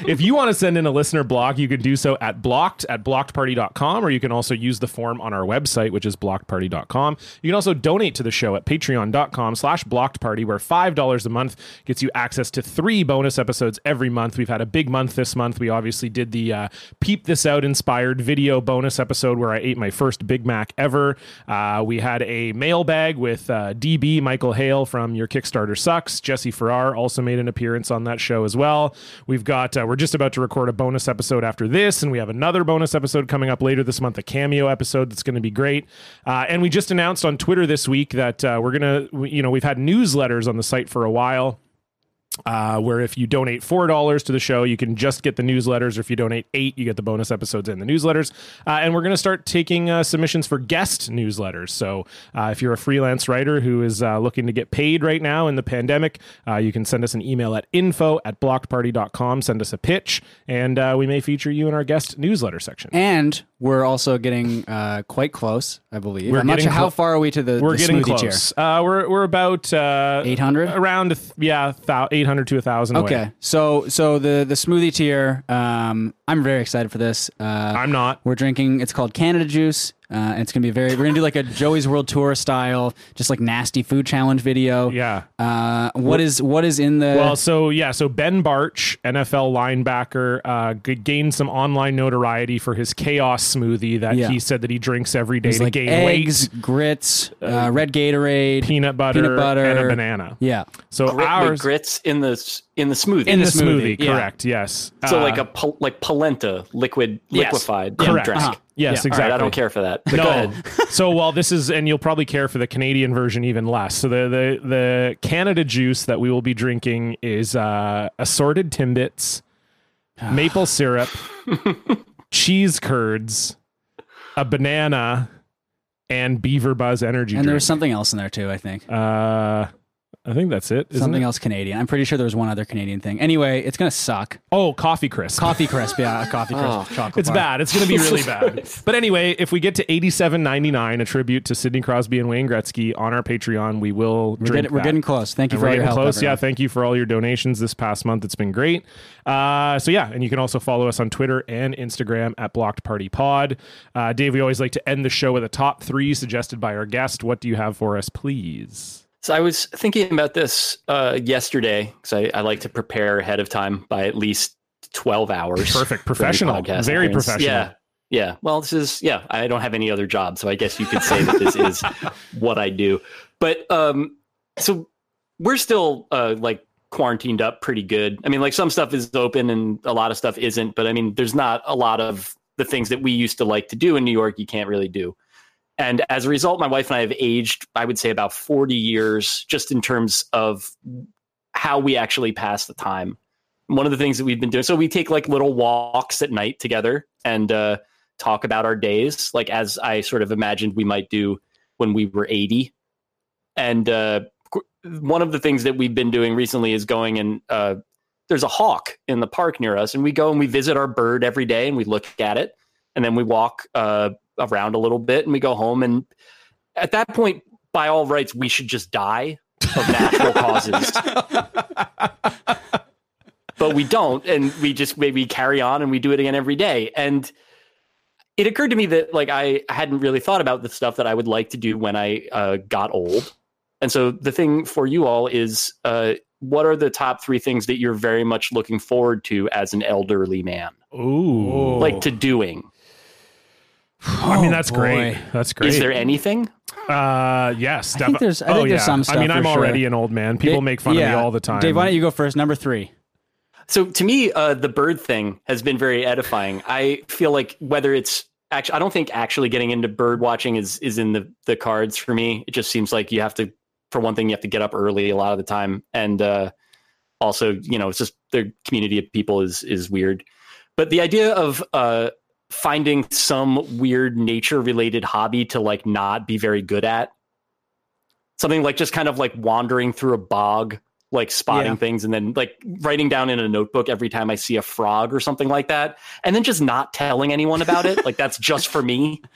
if you want to send in a listener blog, you can do so at blocked at blockedparty.com, or you can also use the form on our website, which is blockedparty.com. You can also donate to the show at patreon.com slash blockedparty, where $5 a month gets you access to three bonus episodes every month. We've had a big month this month. We obviously did the uh, Peep This Out inspired video bonus episode where I ate my first Big Mac ever. Uh, we had a mailbag with uh, DB Michael Hale from Your Kickstarter Sucks. Jesse Farrar also made an appearance on that show as well. We've got, uh, we're just about to record a bonus episode after this, and we have another bonus episode coming up later this month, a cameo episode that's going to be great. Uh, and we just announced on Twitter this week that uh, we're to, you know, we've had newsletters on the site for a while uh, where if you donate four dollars to the show, you can just get the newsletters, or if you donate eight, you get the bonus episodes and the newsletters. Uh, and we're going to start taking uh, submissions for guest newsletters. So uh, if you're a freelance writer who is uh, looking to get paid right now in the pandemic, uh, you can send us an email at info at blockparty.com. Send us a pitch, and we may feature you in our guest newsletter section. And we're also getting quite close, I believe. We're I'm not sure cl- how far are we to the we're the getting close. we're we're about eight hundred around yeah. Th- 800 to 1000 okay. So so the the smoothie tier um i'm very excited for this. Uh i'm not. we're drinking it's called canada juice. Uh, and it's gonna be very. We're gonna do like a Joey's World Tour style, just like nasty food challenge video. Yeah. Uh, what is what is in the? Well, so yeah, so Ben Bartch, NFL linebacker, uh, gained some online notoriety for his chaos smoothie that Yeah. he said that he drinks every day It's to like gain eggs, weight, grits, uh, red Gatorade, peanut butter, peanut butter, and a banana. Yeah, So Grit, wait, ours grits in the s- in the smoothie. in the, the smoothie, smoothie, yeah. correct? Yes. so Uh, like a pol- like polenta, liquid Yes. liquefied correct. drink. Uh-huh. Yes, Yeah. exactly. All right, I don't care for that. But no. Go ahead. so while this is, and you'll probably care for the Canadian version even less. So the the the Canada juice that we will be drinking is uh, assorted timbits, maple syrup, cheese curds, a banana, and Beaver Buzz energy and there was something else in there too. I think. uh, I think that's it. Isn't Something it? else Canadian. I'm pretty sure there was one other Canadian thing. Anyway, it's gonna suck. Oh, coffee crisp. Coffee crisp, yeah, a coffee crisp Oh. chocolate. It's bar. bad. It's going to be really bad. But anyway, if we get to eighty-seven ninety-nine, a tribute to Sidney Crosby and Wayne Gretzky on our Patreon, we will. We're, drink getting, we're getting close. Thank you And for we're all your getting help. close. Yeah, thank you for all your donations this past month. It's been great. Uh, so yeah, and you can also follow us on Twitter and Instagram at Blocked Party Pod. Uh, Dave, we always like to end the show with a top three suggested by our guest. What do you have for us, please? So I was thinking about this uh, yesterday because I, I like to prepare ahead of time by at least twelve hours. Perfect, professional, very appearance. professional. Yeah, yeah. Well, this is yeah. I don't have any other job, so I guess you could say that this is what I do. But um, so we're still uh, like quarantined up pretty good. I mean, like some stuff is open and a lot of stuff isn't. But I mean, there's not a lot of the things that we used to like to do in New York. You can't really do. And as a result, my wife and I have aged, I would say, about 40 years just in terms of how we actually pass the time. One of the things that we've been doing, so we take like little walks at night together and uh, talk about our days, like as I sort of imagined we might do when we were 80. And uh, one of the things that we've been doing recently is going and uh, there's a hawk in the park near us, and we go and we visit our bird every day and we look at it, and then we walk uh, around a little bit and we go home. And at that point, by all rights, we should just die of natural causes. but we don't, and we just maybe carry on and we do it again every day. And it occurred to me that like I hadn't really thought about the stuff that I would like to do when I uh, got old. And so the thing for you all is uh, what are the top three things that you're very much looking forward to as an elderly man? Ooh, Like to doing. I mean, that's boy. great. That's great. Is there anything? Uh, yes. I think there's- I oh, think there's yeah. some I mean, I'm already sure. an old man. People Dave- make fun of me all the time. Dave, why don't you go first? Number three. So to me, uh, the bird thing has been very edifying. I feel like whether it's actually, I don't think actually getting into bird watching is is in the the cards for me. It just seems like you have to, for one thing, you have to get up early a lot of the time, and uh, also, you know, it's just the community of people is is weird. But the idea of uh, finding some weird nature related hobby to like not be very good at, something like just kind of like wandering through a bog like spotting Yeah. things and then like writing down in a notebook every time I see a frog or something like that, and then just not telling anyone about it. like that's just for me.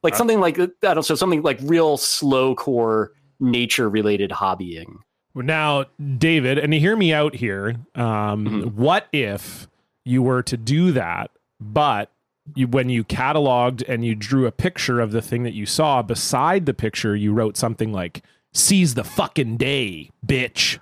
Like something like I don't so something like real slow core nature related hobbying. Now, David, and hear me out here. Um, Mhm. What if you were to do that, but you, when you cataloged and you drew a picture of the thing that you saw, beside the picture, you wrote something like "Seize the fucking day, bitch."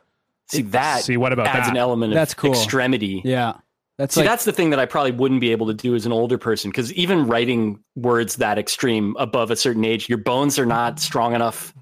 See that See, what about adds that? an element That's of cool. extremity. Yeah, that's See, like that's the thing that I probably wouldn't be able to do as an older person because even writing words that extreme above a certain age, your bones are not strong enough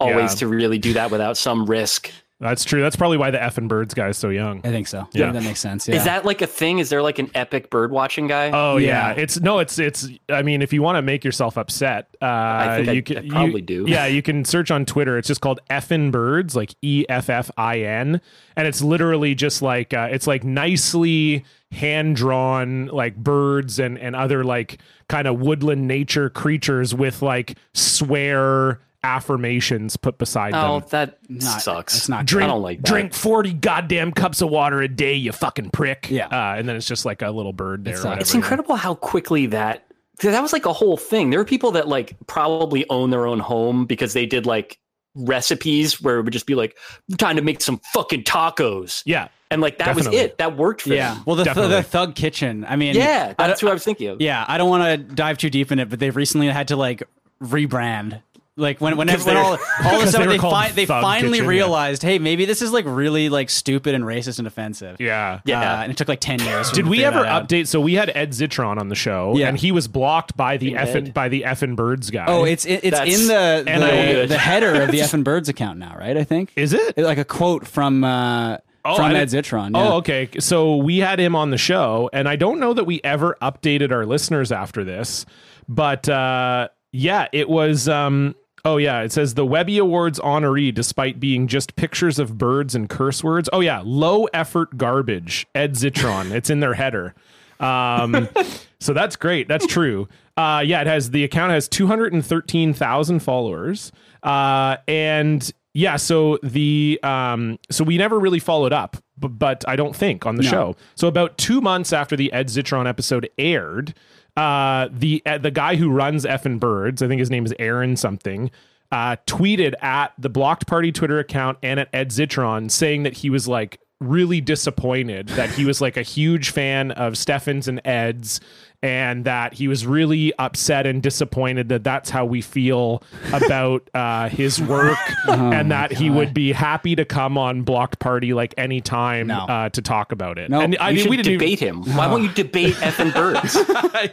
always Yeah. to really do that without some risk. That's true. That's probably why the effing birds guy is so young. I think so. Yeah. Yeah, that makes sense. Yeah. Is that like a thing? Is there like an epic bird watching guy? Oh yeah. Yeah. it's no, it's it's. I mean, if you want to make yourself upset, uh, I think I- you can I probably you- do. Yeah, you can search on Twitter. It's just called effin birds, like E F F I N, and it's literally just like uh, it's like nicely hand drawn like birds and and other like kind of woodland nature creatures with like swear affirmations put beside Oh, them. Oh, that Not- sucks. it's not Drink, I don't like that. drink forty goddamn cups of water a day, you fucking prick. Yeah. uh, and then it's just like a little bird there. or It's. It's incredible how quickly that that was like a whole thing. There were people that like probably own their own home because they did like recipes where it would just be like time to make some fucking tacos. Yeah, And like that Definitely. was it. That worked for yeah. them. Well, the, Definitely. the Thug Kitchen. I mean, Yeah, that's don't- what I was thinking of. Yeah, I don't want to dive too deep in it, but they've recently had to like rebrand. Like when when, Because when they're- all, all of a Because they sudden they, fi- they finally Kitchen, yeah. realized, hey, maybe this is like really like stupid and racist and offensive. yeah, Yeah. Uh, and it took like ten years. Did we ever that out. update? So we had Ed Zitron on the show, Yeah. and he was blocked by the Ed. effin by the effin birds guy. Oh, it's it, it's That's- in the And I- the, the header of the effing birds account now, right? I think is it? It's like a quote from uh, Oh, from Ed didn't- Zitron. Yeah. Oh, okay. So we had him on the show, and I don't know that we ever updated our listeners after this, but uh, yeah, it was. Um, oh yeah, it says the Webby Awards honoree, despite being just pictures of birds and curse words. Oh yeah, low effort garbage. Ed Zitron. it's in their header. Um, so that's great. That's true. Uh, yeah, it has the account has two hundred and thirteen thousand followers, uh, and yeah, so the um, so we never really followed up, but, but I don't think on the No. show. So about two months after the Ed Zitron episode aired, uh, the uh, the guy who runs Effin Birds, I think his name is Aaron something, uh, tweeted at the Blocked Party Twitter account and at Ed Zitron saying that he was like really disappointed that he was like a huge fan of Stefan's and Ed's and that he was really upset and disappointed that that's how we feel about uh, his work and that he would be happy to come on Blocked Party like anytime No. uh, to talk about it. No. and I You mean, we didn't debate him. Why won't you debate effing birds?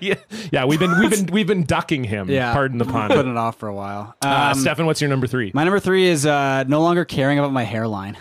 yeah, yeah, we've been we've been we've been ducking him. Yeah, pardon the pun. Putting it off for a while. uh, Um, Stefan, what's your number three? my number three is uh, no longer caring about my hairline.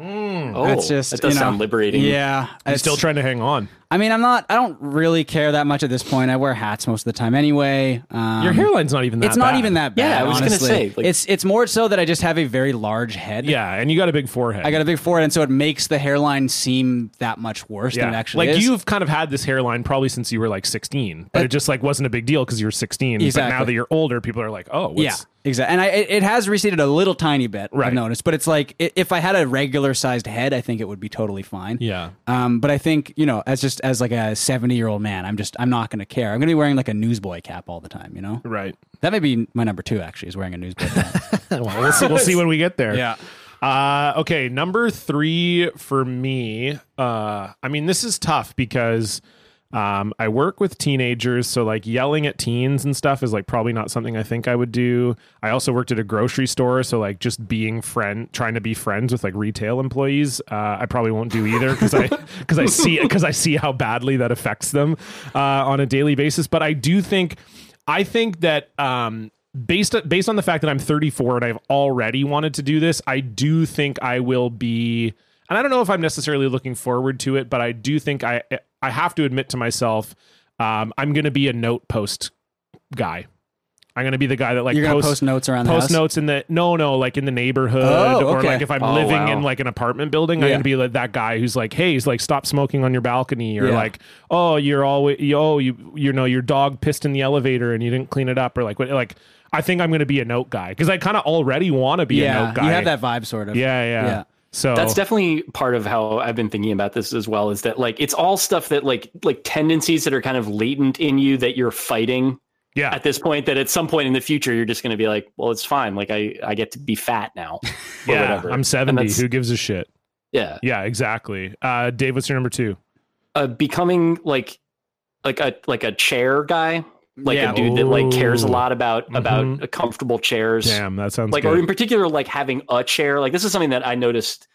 Oh, That's just that does you know, sound liberating. Yeah, I'm still trying to hang on. I mean, I'm not. I don't really care that much at this point. I wear hats most of the time anyway. Um, Your hairline's not even that. Bad. It's not bad. even that bad. Yeah, I was gonna say, like- it's it's more so that I just have a very large head. Yeah, and you got a big forehead. I got a big forehead, and so it makes the hairline seem that much worse than it actually like is. you've kind of had this hairline probably since you were like 16, but Uh, it just like wasn't a big deal because you were 16. Exactly. But now that you're older, people are like, oh, what's, yeah, exactly. And I, it, it has receded a little tiny bit. Right. I've noticed, but it's like i- if I had a regular sized head, I think it would be totally fine. yeah. Um, but I think you know, as just as like a seventy year old man, I'm just I'm not going to care. I'm going to be wearing like a newsboy cap all the time. You know, Right. that may be my number two. Actually, is wearing a newsboy cap. well, we'll see, we'll see when we get there. yeah. Uh, okay, number three for me. Uh, I mean, this is tough because um, I work with teenagers, so like yelling at teens and stuff is like probably not something I think I would do. I also worked at a grocery store, so like just being friend, trying to be friends with like retail employees, uh, I probably won't do either because I because I see because I see how badly that affects them uh, on a daily basis. But I do think, I think that um, based based on the fact that I'm 34 and I've already wanted to do this, I do think I will be and I don't know if I'm necessarily looking forward to it, but I do think I I have to admit to myself um, I'm going to be a note post guy. I'm going to be the guy that like You're gonna posts post notes around the post house? notes in the no no like in the neighborhood Oh, or like if I'm Oh, living wow. in like an apartment building I'm gonna be like that guy who's like hey he's like stop smoking on your balcony or Yeah. like oh you're always oh you you know your dog pissed in the elevator and you didn't clean it up or like what like I think I'm gonna be a note guy because I kind of already want to be a note guy you have that vibe sort of. yeah yeah, Yeah. So That's definitely part of how I've been thinking about this as well. Is that like it's all stuff that like like tendencies that are kind of latent in you that you're fighting yeah at this point. That at some point in the future you're just going to be like, well, it's fine. Like I I get to be fat now. or yeah whatever. I'm 70 who gives a shit Yeah, yeah exactly uh Dave what's your number two uh, becoming like like a like a chair guy, like Yeah. a dude that like cares a lot about Mhm. about comfortable chairs. damn that sounds like good. or in particular like having a chair like this is something that i noticed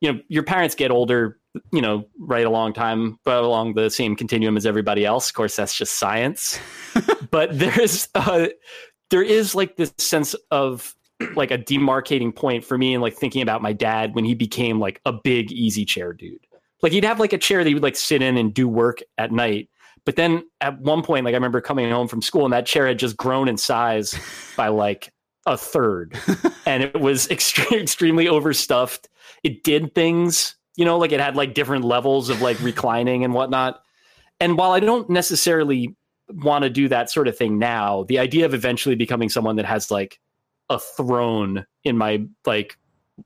you know your parents get older you know right along time but along the same continuum as everybody else of course that's just science but there's uh there is like this sense of like a demarcating point for me and like thinking about my dad when he became like a big easy chair dude like he'd have like a chair that he would like sit in and do work at night but then at one point like i remember coming home from school and that chair had just grown in size by like a third. And it was extreme, extremely overstuffed. It did things you know like it had like different levels of like reclining and whatnot. And while i don't necessarily want to do that sort of thing now the idea of eventually becoming someone that has like a throne in my like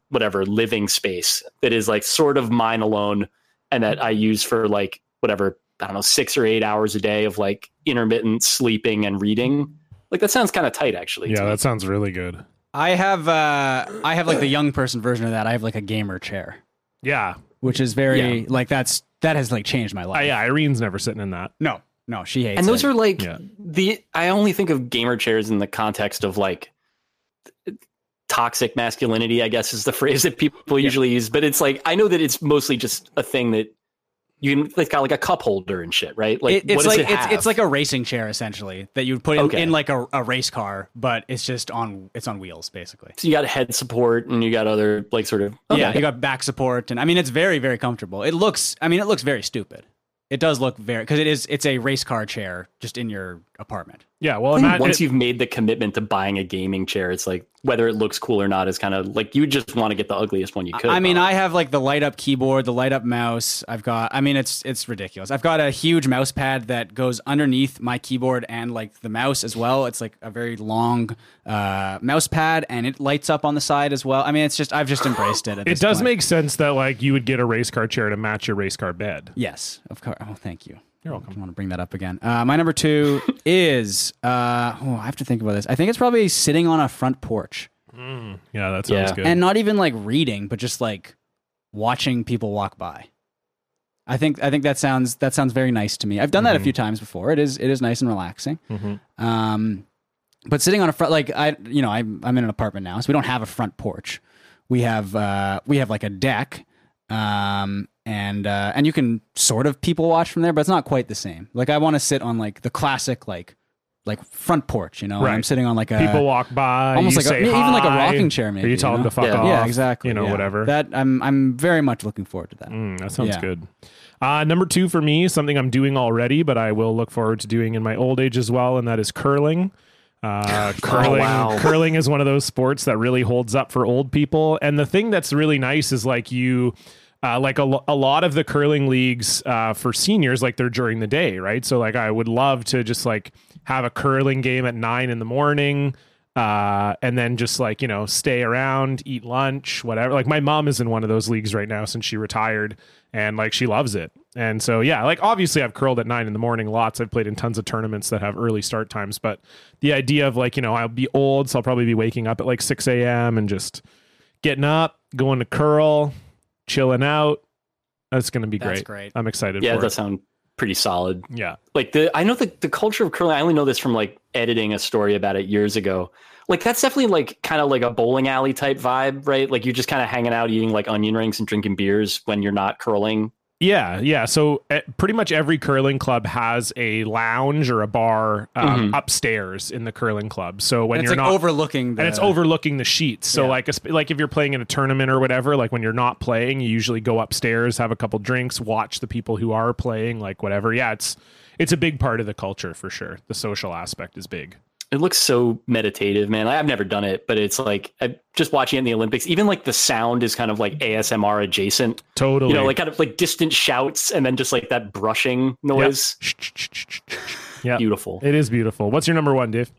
whatever living space that is like sort of mine alone and that i use for like whatever i don't know six or eight hours a day of like intermittent sleeping and reading like that sounds kind of tight actually to yeah me. that sounds really good I have uh, I have like the young person version of that. I have like a gamer chair, yeah which is very Yeah. like that's that has like changed my uh, life. yeah Irene's never sitting in that No, no, she hates. It. And those it. are like Yeah. the i only think of gamer chairs in the context of like toxic masculinity i guess is the phrase that people usually use but it's like i know that it's mostly just a thing that you it's got like a cup holder and shit right like It- it's what does like it it's, have? it's like a racing chair essentially that you would put in, Okay. in like a, a race car, but it's just on it's on wheels basically. so you got head support and you got other like sort of Yeah, you got back support, and I mean it's very very comfortable. It looks, I mean it looks very stupid. It does look very because it is it's a race car chair just in your apartment. Yeah, well, I think ima- once it- you've made the commitment to buying a gaming chair, it's like whether it looks cool or not is kind of like you just want to get the ugliest one you could. I mean, probably. I have like the light up keyboard, the light up mouse. I've got. I mean, it's it's ridiculous. I've got a huge mouse pad that goes underneath my keyboard and like the mouse as well. It's like a very long uh, mouse pad, and it lights up on the side as well. I mean, it's just I've just embraced it. At it this does point. make sense that like you would get a race car chair to match your race car bed. Yes, of course. Oh, thank you. You're welcome. I welcome. want to bring that up again. Uh, my number two is. Uh, oh, I have to think about this. I think it's probably sitting on a front porch Yeah, that sounds Yeah. good. and not even like reading, but just like watching people walk by. I think I think that sounds that sounds very nice to me. I've done that a few times before. It is it is nice and relaxing. Mhm. Um, but sitting on a front like I you know I'm I'm in an apartment now, so we don't have a front porch. We have uh, we have like a deck, um, and uh, and you can sort of people watch from there, but it's not quite the same. Like I want to sit on like the classic like like front porch, you know. and I'm sitting on like a People walk by, almost you like a, say even like a rocking chair, maybe. or you tell know? them to fuck Yeah. off. Yeah, exactly. You know, yeah. whatever. That I'm I'm very much looking forward to that. Mm, that sounds Yeah. good. Uh, number two for me, something I'm doing already, but I will look forward to doing in my old age as well, and that is curling. Uh, curling, wow. curling is one of those sports that really holds up for old people. And the thing that's really nice is like you, uh, like a, a lot of the curling leagues uh, for seniors, like they're during the day, right? So like I would love to just like have a curling game at nine in the morning uh, and then just like you know stay around, eat lunch, whatever. Like my mom is in one of those leagues right now since she retired, and like she loves it. And so yeah, like obviously I've curled at nine in the morning lots. I've played in tons of tournaments that have early start times, but the idea of like you know I'll be old, so I'll probably be waking up at like six a.m. and just getting up, going to curl, chilling out. That's gonna be That's great. great. I'm excited yeah, for that it. sounds pretty solid. Yeah. Like the I know the the culture of curling. I only know this from like editing a story about it years ago. Like that's definitely like kind of like a bowling alley type vibe, right? Like you're just kind of hanging out eating like onion rings and drinking beers when you're not curling. Yeah, yeah. So uh, pretty much every curling club has a lounge or a bar um, upstairs in the curling club. So when it's you're like not overlooking the and it's overlooking the sheets. So Yeah. like esp- like if you're playing in a tournament or whatever, like when you're not playing, you usually go upstairs, have a couple drinks, watch the people who are playing, like whatever. Yeah, it's it's a big part of the culture for sure. The social aspect is big. It looks so meditative, man. I've never done it, but it's like I, just watching it in the Olympics. Even like the sound is kind of like ASMR adjacent. Totally. You know, like kind of like distant shouts and then just like that brushing noise. yeah, Beautiful. it is beautiful. What's your number one, Dave?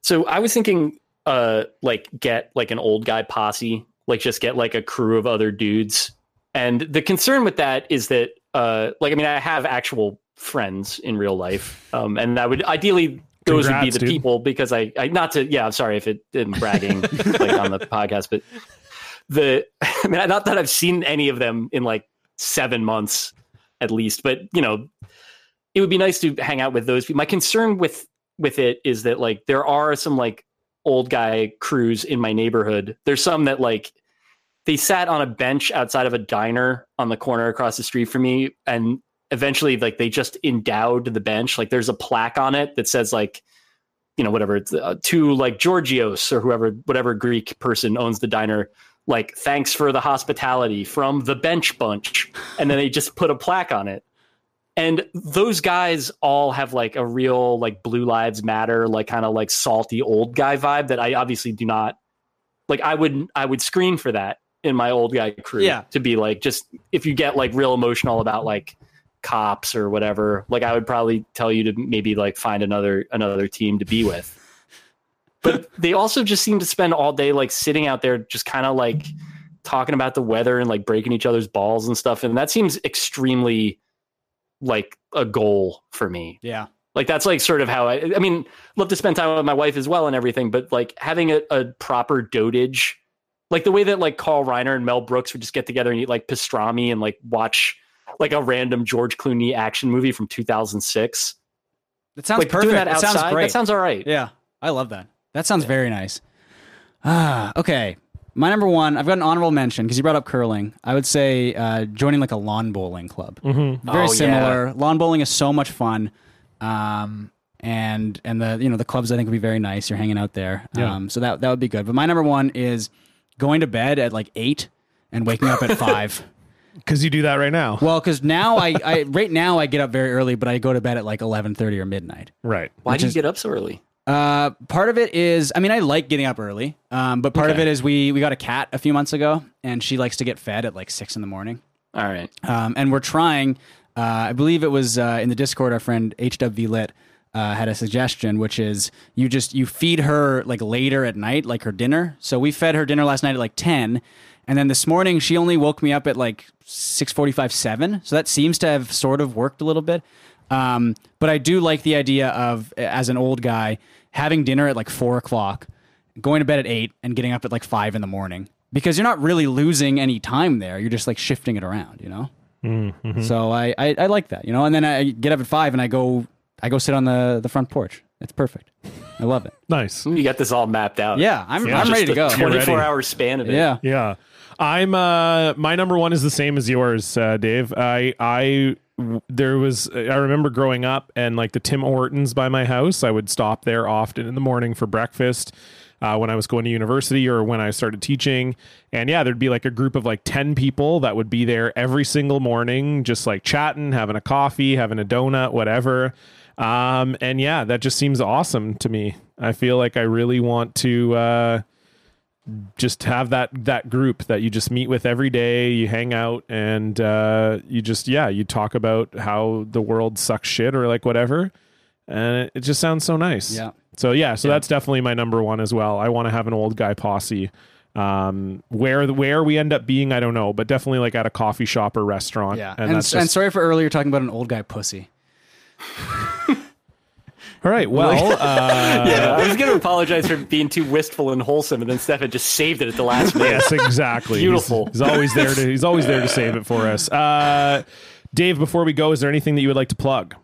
So I was thinking, uh, like get like an old guy posse, like just get like a crew of other dudes. And the concern with that is that, uh, like I mean, I have actual friends in real life, um, and I would ideally those would be the dude. people because I, I not to yeah, I'm sorry if it didn't bragging like on the podcast, but the I mean, not that I've seen any of them in like seven months at least, but you know, it would be nice to hang out with those people. My concern with with it is that like there are some like old guy crews in my neighborhood. There's some that like they sat on a bench outside of a diner on the corner across the street from me and eventually like they just endowed the bench. Like there's a plaque on it that says like you know whatever it's uh, to like Georgios or whoever whatever Greek person owns the diner like thanks for the hospitality from the bench bunch. And then they just put a plaque on it. And those guys all have like a real like blue lives matter like kind of like salty old guy vibe that i obviously do not like i would i would screen for that in my old guy crew Yeah. to be like just if you get like real emotional about like cops or whatever like i would probably tell you to maybe like find another another team to be with but they also just seem to spend all day like sitting out there just kind of like talking about the weather and like breaking each other's balls and stuff and that seems extremely like a goal for me yeah. like that's like sort of how I I mean, love to spend time with my wife as well and everything, but like having a, a proper dotage, like the way that like Carl Reiner and Mel Brooks would just get together and eat like pastrami and like watch like a random George Clooney action movie from 2006. That sounds like perfect. doing that That sounds great. that sounds all right. Yeah, I love that. That sounds very nice. Ah, okay. My number one, I've got an honorable mention because you brought up curling. I would say uh, joining like a lawn bowling club. Mm-hmm. Very Oh, similar. Lawn bowling is so much fun, um, and and the you know the clubs I think would be very nice. You're hanging out there, Yeah. um, so that that would be good. But my number one is going to bed at like eight and waking up at five. Because you do that right now. Well, because now I, I right now I get up very early, but I go to bed at like eleven thirty or midnight. Right. Why do you get up so early? Uh, part of it is, I mean, I like getting up early, um, but part of Okay. it is we we got a cat a few months ago, and she likes to get fed at like six in the morning. All right. Um, and we're trying. Uh, I believe it was uh, in the Discord. Our friend HW Lit uh, had a suggestion, which is you just you feed her like later at night, like her dinner. So we fed her dinner last night at like ten, and then this morning she only woke me up at like six forty five, seven. So that seems to have sort of worked a little bit. Um, but I do like the idea of as an old guy having dinner at like four o'clock, going to bed at eight, and getting up at like five in the morning because you're not really losing any time there. You're just like shifting it around, you know. So I, I I like that, you know. And then I get up at five and I go I go sit on the the front porch. It's perfect. I love it. Nice. You got this all mapped out. Yeah, I'm Yeah, I'm ready to go. 24 hour span of it. Yeah. Yeah. I'm uh my number one is the same as yours, uh, Dave. I I there was I remember growing up and like the Tim Hortons by my house, I would stop there often in the morning for breakfast. Uh, when I was going to university or when I started teaching. And yeah, there'd be like a group of like 10 people that would be there every single morning, just like chatting, having a coffee, having a donut, whatever. Um, and yeah, that just seems awesome to me. I feel like I really want to, uh, just have that that group that you just meet with every day you hang out and uh you just yeah you talk about how the world sucks shit or like whatever and it, it just sounds so nice Yeah. so yeah so that's definitely my number one as well i want to have an old guy posse um where where we end up being i don't know but definitely like at a coffee shop or restaurant Yeah. and, and, just sorry for earlier talking about an old guy pussy. all right well uh Yeah, I was going to apologize for being too wistful and wholesome, and then Stefan just saved it at the last minute. yes exactly He's- Beautiful. he's, always there to he's always there to save it for us uh dave before we go is there anything that you would like to plug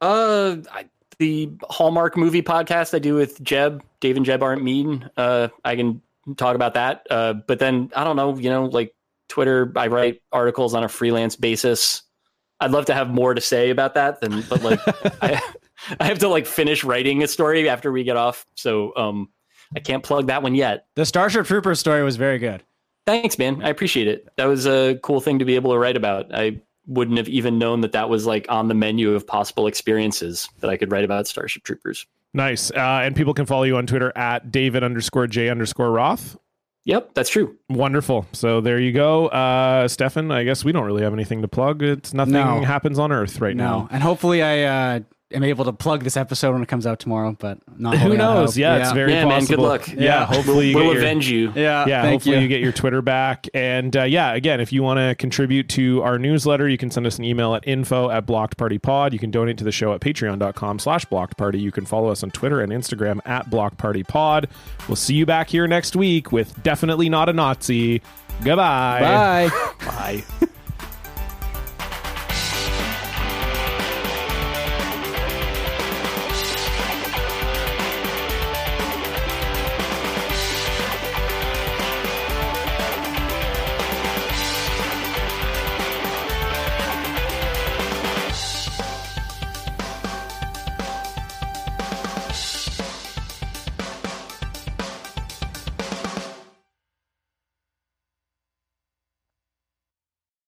Uh, I, the Hallmark movie podcast I do with Jeb, Dave and Jeb aren't mean. Uh, I can talk about that. Uh, but then I don't know, you know, like Twitter, I write articles on a freelance basis. I'd love to have more to say about that than, but like, I, I have to like finish writing a story after we get off. So, um, I can't plug that one yet. The Starship Troopers story was very good. Thanks, man. I appreciate it. That was a cool thing to be able to write about. I wouldn't have even known that that was like on the menu of possible experiences that I could write about Starship Troopers. Nice. Uh, and people can follow you on Twitter at David underscore J underscore Roth. Yep, that's true. Wonderful. So there you go. Uh, Stefan, I guess we don't really have anything to plug. It's nothing No. happens on Earth right now. No, now. and hopefully I uh, am able to plug this episode when it comes out tomorrow. But not Who knows? hope. Yeah, it's very yeah, man. Good luck. Yeah, hopefully you we'll, get we'll your, avenge you. Yeah, yeah, thank hopefully you. you. get your Twitter back. And uh, yeah, again, if you want to contribute to our newsletter, you can send us an email at info at blockedpartypod. You can donate to the show at patreon.com slash blockedparty. You can follow us on Twitter and Instagram at blockedpartypod. We'll see you back here next week with Definitely Not a Nazi. Goodbye. Bye. Bye.